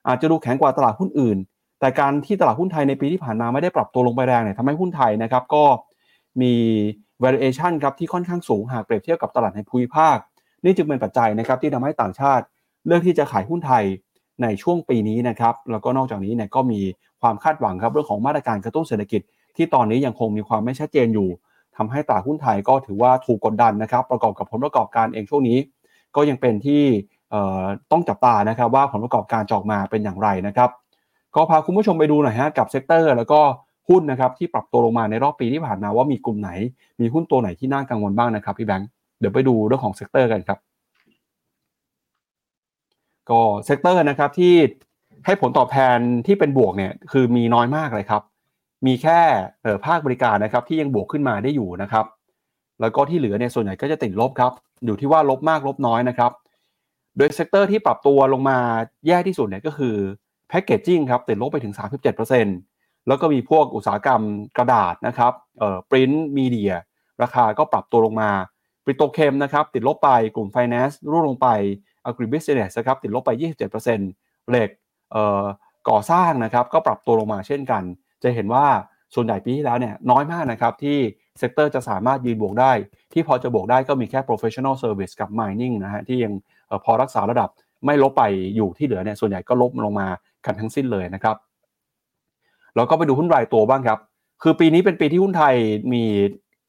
อาจจะดูแข็งกว่าตลาดหุ้นอื่น แต่การที่ตลาดหุ้นไทยในปีที่ผ่านมาไม่ได้ปรับตัวลงไปแรงเนี่ยทำให้หุ้นไทยนะครับก็มี valuation ครับที่ค่อนข้างสูงหากเปรียบเทียบกับตลาดในภูมิภาค นี่จึงเป็นปัจจัยนะครับที่ทำให้ต่างชาติ เลือกที่จะขายหุ้นไทยในช่วงปีนี้นะครับแล้วก็นอกจากนี้เนี่ยก็มีความคาดหวังครับเรื่องของมาตรการกระตุ้นเศรษฐกิจ ที่ตอนนี้ยังคงมีความไม่ชัดเจนอยู่ ทำให้ตลาดหุ้นไทยก็ถือว่าถูกกดดันนะครับ ประกอบกับผลประกอบการเองช่วงนี้ ก็ยังเป็นที่ต้องจับตานะครับว่าผลประกอบการออกมาเป็นอย่างไรนะครับ ก็พาคุณผู้ชมไปดูหน่อยฮะกับ sector แล้วก็หุ้นนะครับที่ปรับตัวลงมาในรอบปีที่ผ่านมาว่ามีกลุ่มไหน มีหุ้นตัวไหนที่น่ากังวลบ้างนะครับพี่แบงค์เดี๋ยวไปดูเรื่องของ sector กันครับก็ sector นะครับที่ให้ผลตอบแทนที่เป็นบวกเนี่ยคือมีน้อยมากเลยครับ มีแค่ภาคบริการนะครับที่ยังบวกขึ้นมาได้อยู่นะครับ แล้วก็ที่เหลือเนี่ยส่วนใหญ่ก็จะติดลบครับ อยู่ที่ว่าลบมากลบน้อยนะครับ โดย sector ที่ปรับตัวลงมาแย่ที่สุดเนี่ยก็คือ packaging ครับติดลบไปถึง 37%แล้วก็มีพวกอุตสาหกรรมกระดาษนะครับเอ่อ print media ราคาก็ปรับตัวลงมาpetrochem นะครับติดลบไปกลุ่ม Finance ร่วงลงไป Agribusiness นะครับติดลบไป 27%เหล็กเอ่อก่อสร้างนะครับก็ปรับตัวลงมาเช่นกัน จะเห็นว่าส่วนใหญ่ปีที่แล้วเนี่ยน้อยมากนะครับที่ sector จะสามารถยืนบวกได้ ที่พอจะบวกได้ก็มีแค่ professional service กับ mining นะฮะที่ยังพอรักษาระดับไม่ลบไปอยู่ที่เหลือเนี่ยส่วนใหญ่ก็ลบลงมากันทั้งสิ้นเลยนะครับแล้วก็ไปดูหุ้นรายตัวบ้างครับ คือปีนี้เป็นปีที่หุ้นไทยมี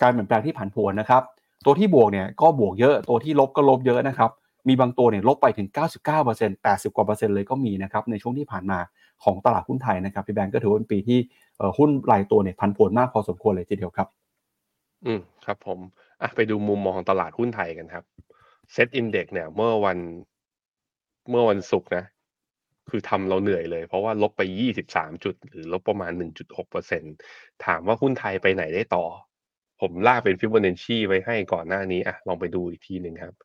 การเปลี่ยนแปลงที่ผันผวนนะครับ ตัวที่บวกเนี่ยก็บวกเยอะ ตัวที่ลบก็ลบเยอะนะครับ มีบางตัวเนี่ยลบไปถึง 99% 80 กว่าเปอร์เซ็นต์เลยก็มีนะครับในช่วงที่ผ่านมา ของตลาดหุ้นไทยนะครับพี่แบงก์ก็ถือว่าเป็นปีที่หุ้นรายตัวเนี่ยผันผวนมากพอสมควรเลยทีเดียวครับ อืมครับผมอะไปดูมุมมองของตลาดหุ้นไทยกันครับเซ็ตอินเด็กเนี่ยเมื่อวันเมื่อวันศุกร์นะ คือทำเราเหนื่อยเลย เพราะว่าลบไป 23 จุด หรือลบประมาณ 1.6เปอร์เซ็นถามว่าหุ้นไทยไปไหนได้ต่อ ผมลากเป็นฟิบ o n น c ชีไว้ให้ก่อนหน้านี้อะลองไปดูอีกทีหนึ่งครับ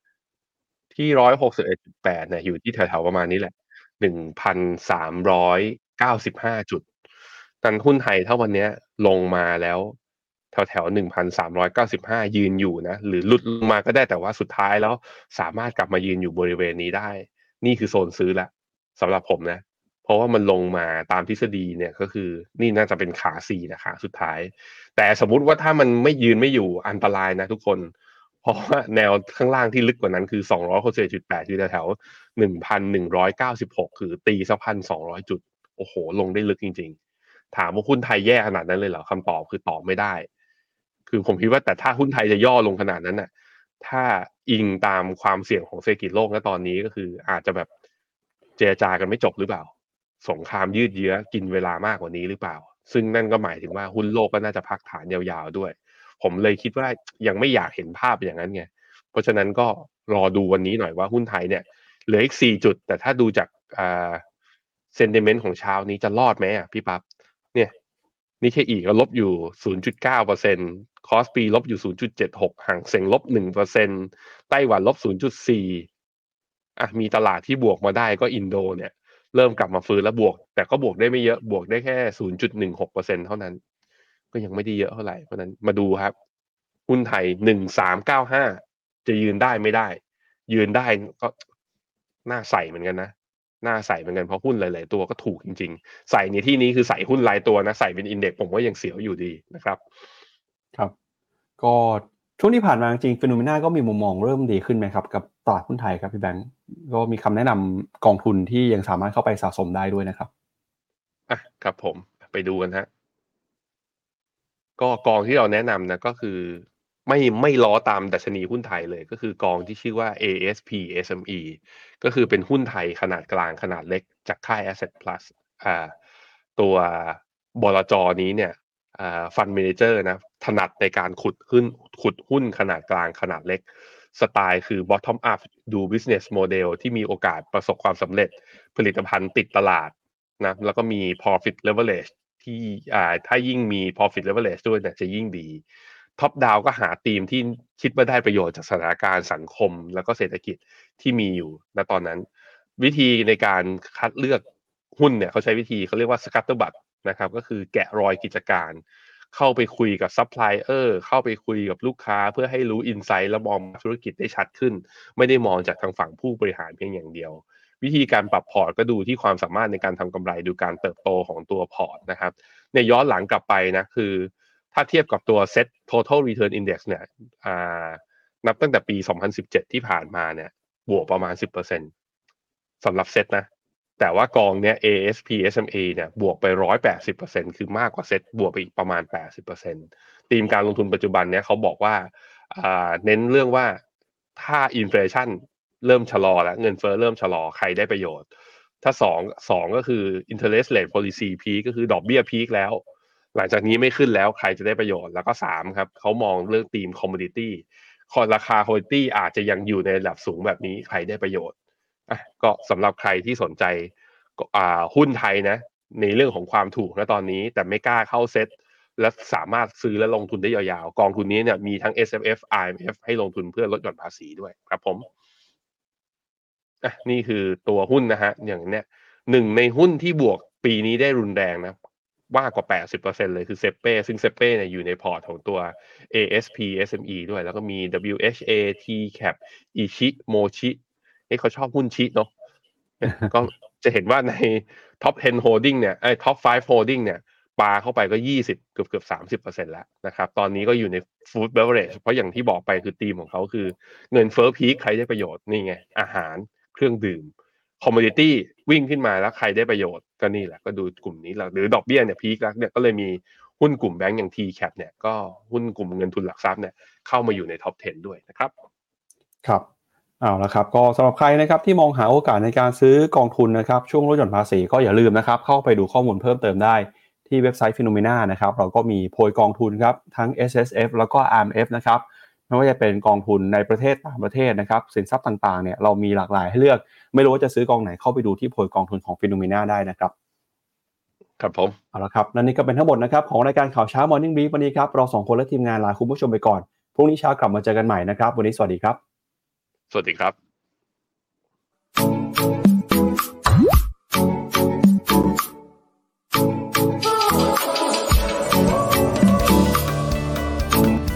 ที่ 161.8เนี่ยอยู่ที่แถวๆประมาณนี้แหละ 1,395 จุดตันหุ้นไทยถ้าวันนี้ลงมาแล้ว แถวแถวหนึ่งพันสามร้อยเก้าสิบห้ายืนอยู่นะ หรือหลุดลงมาก็ได้แต่ว่าสุดท้ายแล้วสามารถกลับมายืนอยู่บริเวณนี้ได้ นี่คือโซนซื้อละสำหรับผมนะ เพราะว่ามันลงมาตามทฤษฎีเนี่ยก็คือนี่น่าจะเป็นขาสี่นะขาสุดท้าย แต่สมมุติว่าถ้ามันไม่ยืนไม่อยู่อันตรายนะทุกคน เพราะว่าแนวข้างล่างที่ลึกกว่านั้นคือสองร้อยจุดแปดอยู่แถวหนึ่งพันหนึ่งร้อยเก้าสิบหกคือตีสักพันสองร้อยจุด โอ้โห ลงได้ลึกจริง ๆ ถามว่าหุ้นไทยแย่ขนาดนั้นเลยเหรอคำตอบคือตอบไม่ได้ คือผมคิดว่าแต่ถ้าหุ้นไทยจะย่อลงขนาดนั้นน่ะ ถ้าอิงตามความเสี่ยงของเศรษฐกิจโลกณตอนนี้ก็คืออาจจะแบบเจรจากันไม่จบหรือเปล่า สงครามยืดเยื้อกินเวลามากกว่านี้หรือเปล่า ซึ่งนั่นก็หมายถึงว่าหุ้นโลกก็น่าจะพักฐานยาวๆด้วย ผมเลยคิดว่ายังไม่อยากเห็นภาพอย่างนั้นไงเพราะฉะนั้นก็รอดูวันนี้หน่อยว่าหุ้นไทยเนี่ยเหลืออีกสี่จุด แต่ถ้าดูจากอ่าเซนเดเมนต์ของเช้านี้จะรอดไหมอะพี่ปับ๊บเนี่ยนี่แค่อีกก็ลบอยู่ 0.9เปอร์เซ็น KOSPI ลบอยู่ 0.76ฮั่งเส็งลบ1เปอร์เซ็นไต้หวันลบ 0.4อะมีตลาดที่บวกมาได้ก็อินโดเนี่ย เริ่มกลับมาฟื้นแล้วบวก แต่ก็บวกได้ไม่เยอะบวกได้แค่ 0.16เปอร์เซ็นเท่านั้น ก็ยังไม่ได้เยอะเท่าไหร่เพราะนั้นมาดูครับหุ้นไทย1395จะยืนได้ไม่ได้ ยืนได้ก็น่าใส่เหมือนกันนะน่าใส่เหมือนกันเพราะหุ้นหลาย ๆ ตัวก็ถูกจริง ๆ ใส่ในที่นี้คือใส่หุ้นรายตัวนะใส่เป็นอินเด็กซ์ผมว่ายังเสียวอยู่ดีนะครับ ครับ ก็ช่วงที่ผ่านมาจริงฟิโนเมนาก็มีมุมมองเริ่มดีขึ้นไหมครับ กับตลาดหุ้นไทยครับพี่แบงก์ก็มีคำแนะนำกองทุนที่ยังสามารถเข้าไปสะสมได้ด้วยนะครับอะครับผมไปดูกันฮะ ก็กองที่เราแนะนำนะก็คือไม่ไม่ล้อตามดัชนีหุ้นไทยเลย ก็คือกองที่ชื่อว่า ASP SME ก็คือเป็นหุ้นไทยขนาดกลางขนาดเล็กจากค่าย Asset Plus อ่าตัวบลจนี้เนี่ยฟันเมนเจอร์นะถนัดในการขุดขึ้นขุดหุ้นขนาดกลางขนาดเล็ก สไตล์คือ bottom up ดู business model ที่มีโอกาสประสบความสำเร็จ ผลิตภัณฑ์ติดตลาดนะแล้วก็มี profit leverage ที่อ่าถ้ายิ่งมี profit leverage ด้วยเนี่ยจะยิ่งดีtop down ก็หาธีมที่คิดว่าได้ประโยชน์จากสถานการณ์สังคมแล้วก็เศรษฐกิจที่มีอยู่ณตอนนั้น วิธีในการคัดเลือกหุ้นเนี่ยเขาใช้วิธีเขาเรียกว่า scuttlebutt นะครับก็คือแกะรอยกิจการ เข้าไปคุยกับซัพพลายเออร์เข้าไปคุยกับลูกค้าเพื่อให้รู้ insight และมองธุรกิจได้ชัดขึ้น ไม่ได้มองจากทางฝั่งผู้บริหารเพียงอย่างเดียว วิธีการปรับพอร์ตก็ดูที่ความสามารถในการทำกำไรดูการเติบโตของตัวพอร์ตนะครับในย้อนหลังกลับไปนะคือ ถ้าเทียบกับตัว Set Total Return Index เนี่ยนับตั้งแต่ปี 2017 ที่ผ่านมาเนี่ยบวกประมาณ 10%สำหรับเซตนะแต่ว่ากองเนี้ย ASP SMA เนี่ยบวกไป 180%คือมากกว่าเซตบวกไปอีกประมาณ 80%ธีมการลงทุนปัจจุบันเนี้ยเขาบอกว่าเน้นเรื่องว่าถ้าอินฟลชัน เริ่มชะลอแล้ว เงินเฟ้อเริ่มชะลอใครได้ประโยชน์ ถ้าสองสองก็คือ interest rate policy peak ก็คือดอกเบี้ยพีคแล้ว หลังจากนี้ไม่ขึ้นแล้วใครจะได้ประโยชน์แล้วก็สามครับเขามองเรื่องธีม commodity คอราคา commodity อาจจะยังอยู่ในระดับสูงแบบนี้ใครได้ประโยชน์อะก็สำหรับใครที่สนใจอ่าหุ้นไทยนะ ในเรื่องของความถูกนะตอนนี้ แต่ไม่กล้าเข้าเซ็ตและสามารถซื้อและลงทุนได้ยาวๆ กองทุนนี้เนี่ยมีทั้ง S F F I M F ให้ลงทุนเพื่อลดหย่อนภาษีด้วยครับผม อะนี่คือตัวหุ้นนะฮะ อย่างเนี้ยหนึ่งในหุ้นที่บวกปีนี้ได้รุนแรงนะมากว่า 80%เลยคือเซเป้ซึ่งเซเป้เนี่ยอยู่ในพอร์ตของตัว ASP SME ด้วยแล้วก็มี WHA TCAP Ichi Mochi นี่เขาชอบหุ้นชิเนาะก็จะเห็นว่าใน Top 10 Holding เนี่ยไอ้ Top 5 Holding เนี่ยปลาเข้าไปก็ 20 เกือบเกือบ30%แล้วนะครับ ตอนนี้ก็อยู่ใน Food Beverage เพราะอย่างที่บอกไปคือธีมของเขาคือเงินเฟ้อ peak ใครได้ประโยชน์ นี่ไง อาหาร เครื่องดื่ม commodity วิ่งขึ้นมาแล้วใครได้ประโยชน์ก็นี่แหละก็ดูกลุ่มนี้แหละหรือดอกเบี้ยเนี่ย peak แล้วเนี่ยก็เลยมีหุ้นกลุ่มแบงก์อย่าง TCAP เนี่ยก็หุ้นกลุ่มเงินทุนหลักทรัพย์เนี่ยเข้ามาอยู่ใน top 10 ด้วยนะครับ ครับเอาละครับก็สำหรับใครนะครับที่มองหาโอกาสในการซื้อกองทุนนะครับช่วงลดหย่อนภาษีก็อย่าลืมนะครับเข้าไปดูข้อมูลเพิ่มเติมได้ที่เว็บไซต์ Finnomena นะครับเราก็มีโพยกองทุนครับทั้ง SSF แล้วก็ RMF นะครับ ไม่ว่าจะเป็นกองทุนในประเทศต่างประเทศนะครับสินทรัพย์ต่างๆเนี่ยเรามีหลากหลายให้เลือก ไม่รู้ว่าจะซื้อกองไหนเข้าไปดูที่โพยกองทุนของฟิโนเมนาได้นะครับครับผมเอาละครับนั่นนี่ก็เป็นทั้งหมดนะครับของรายการข่าวเช้า Morning Brief วันนี้ครับเราสองคนและทีมงานลาคุณผู้ชมไปก่อนพรุ่งนี้เช้ากลับมาเจอกันใหม่นะครับ วันนี้สวัสดีครับ สวัสดีครับ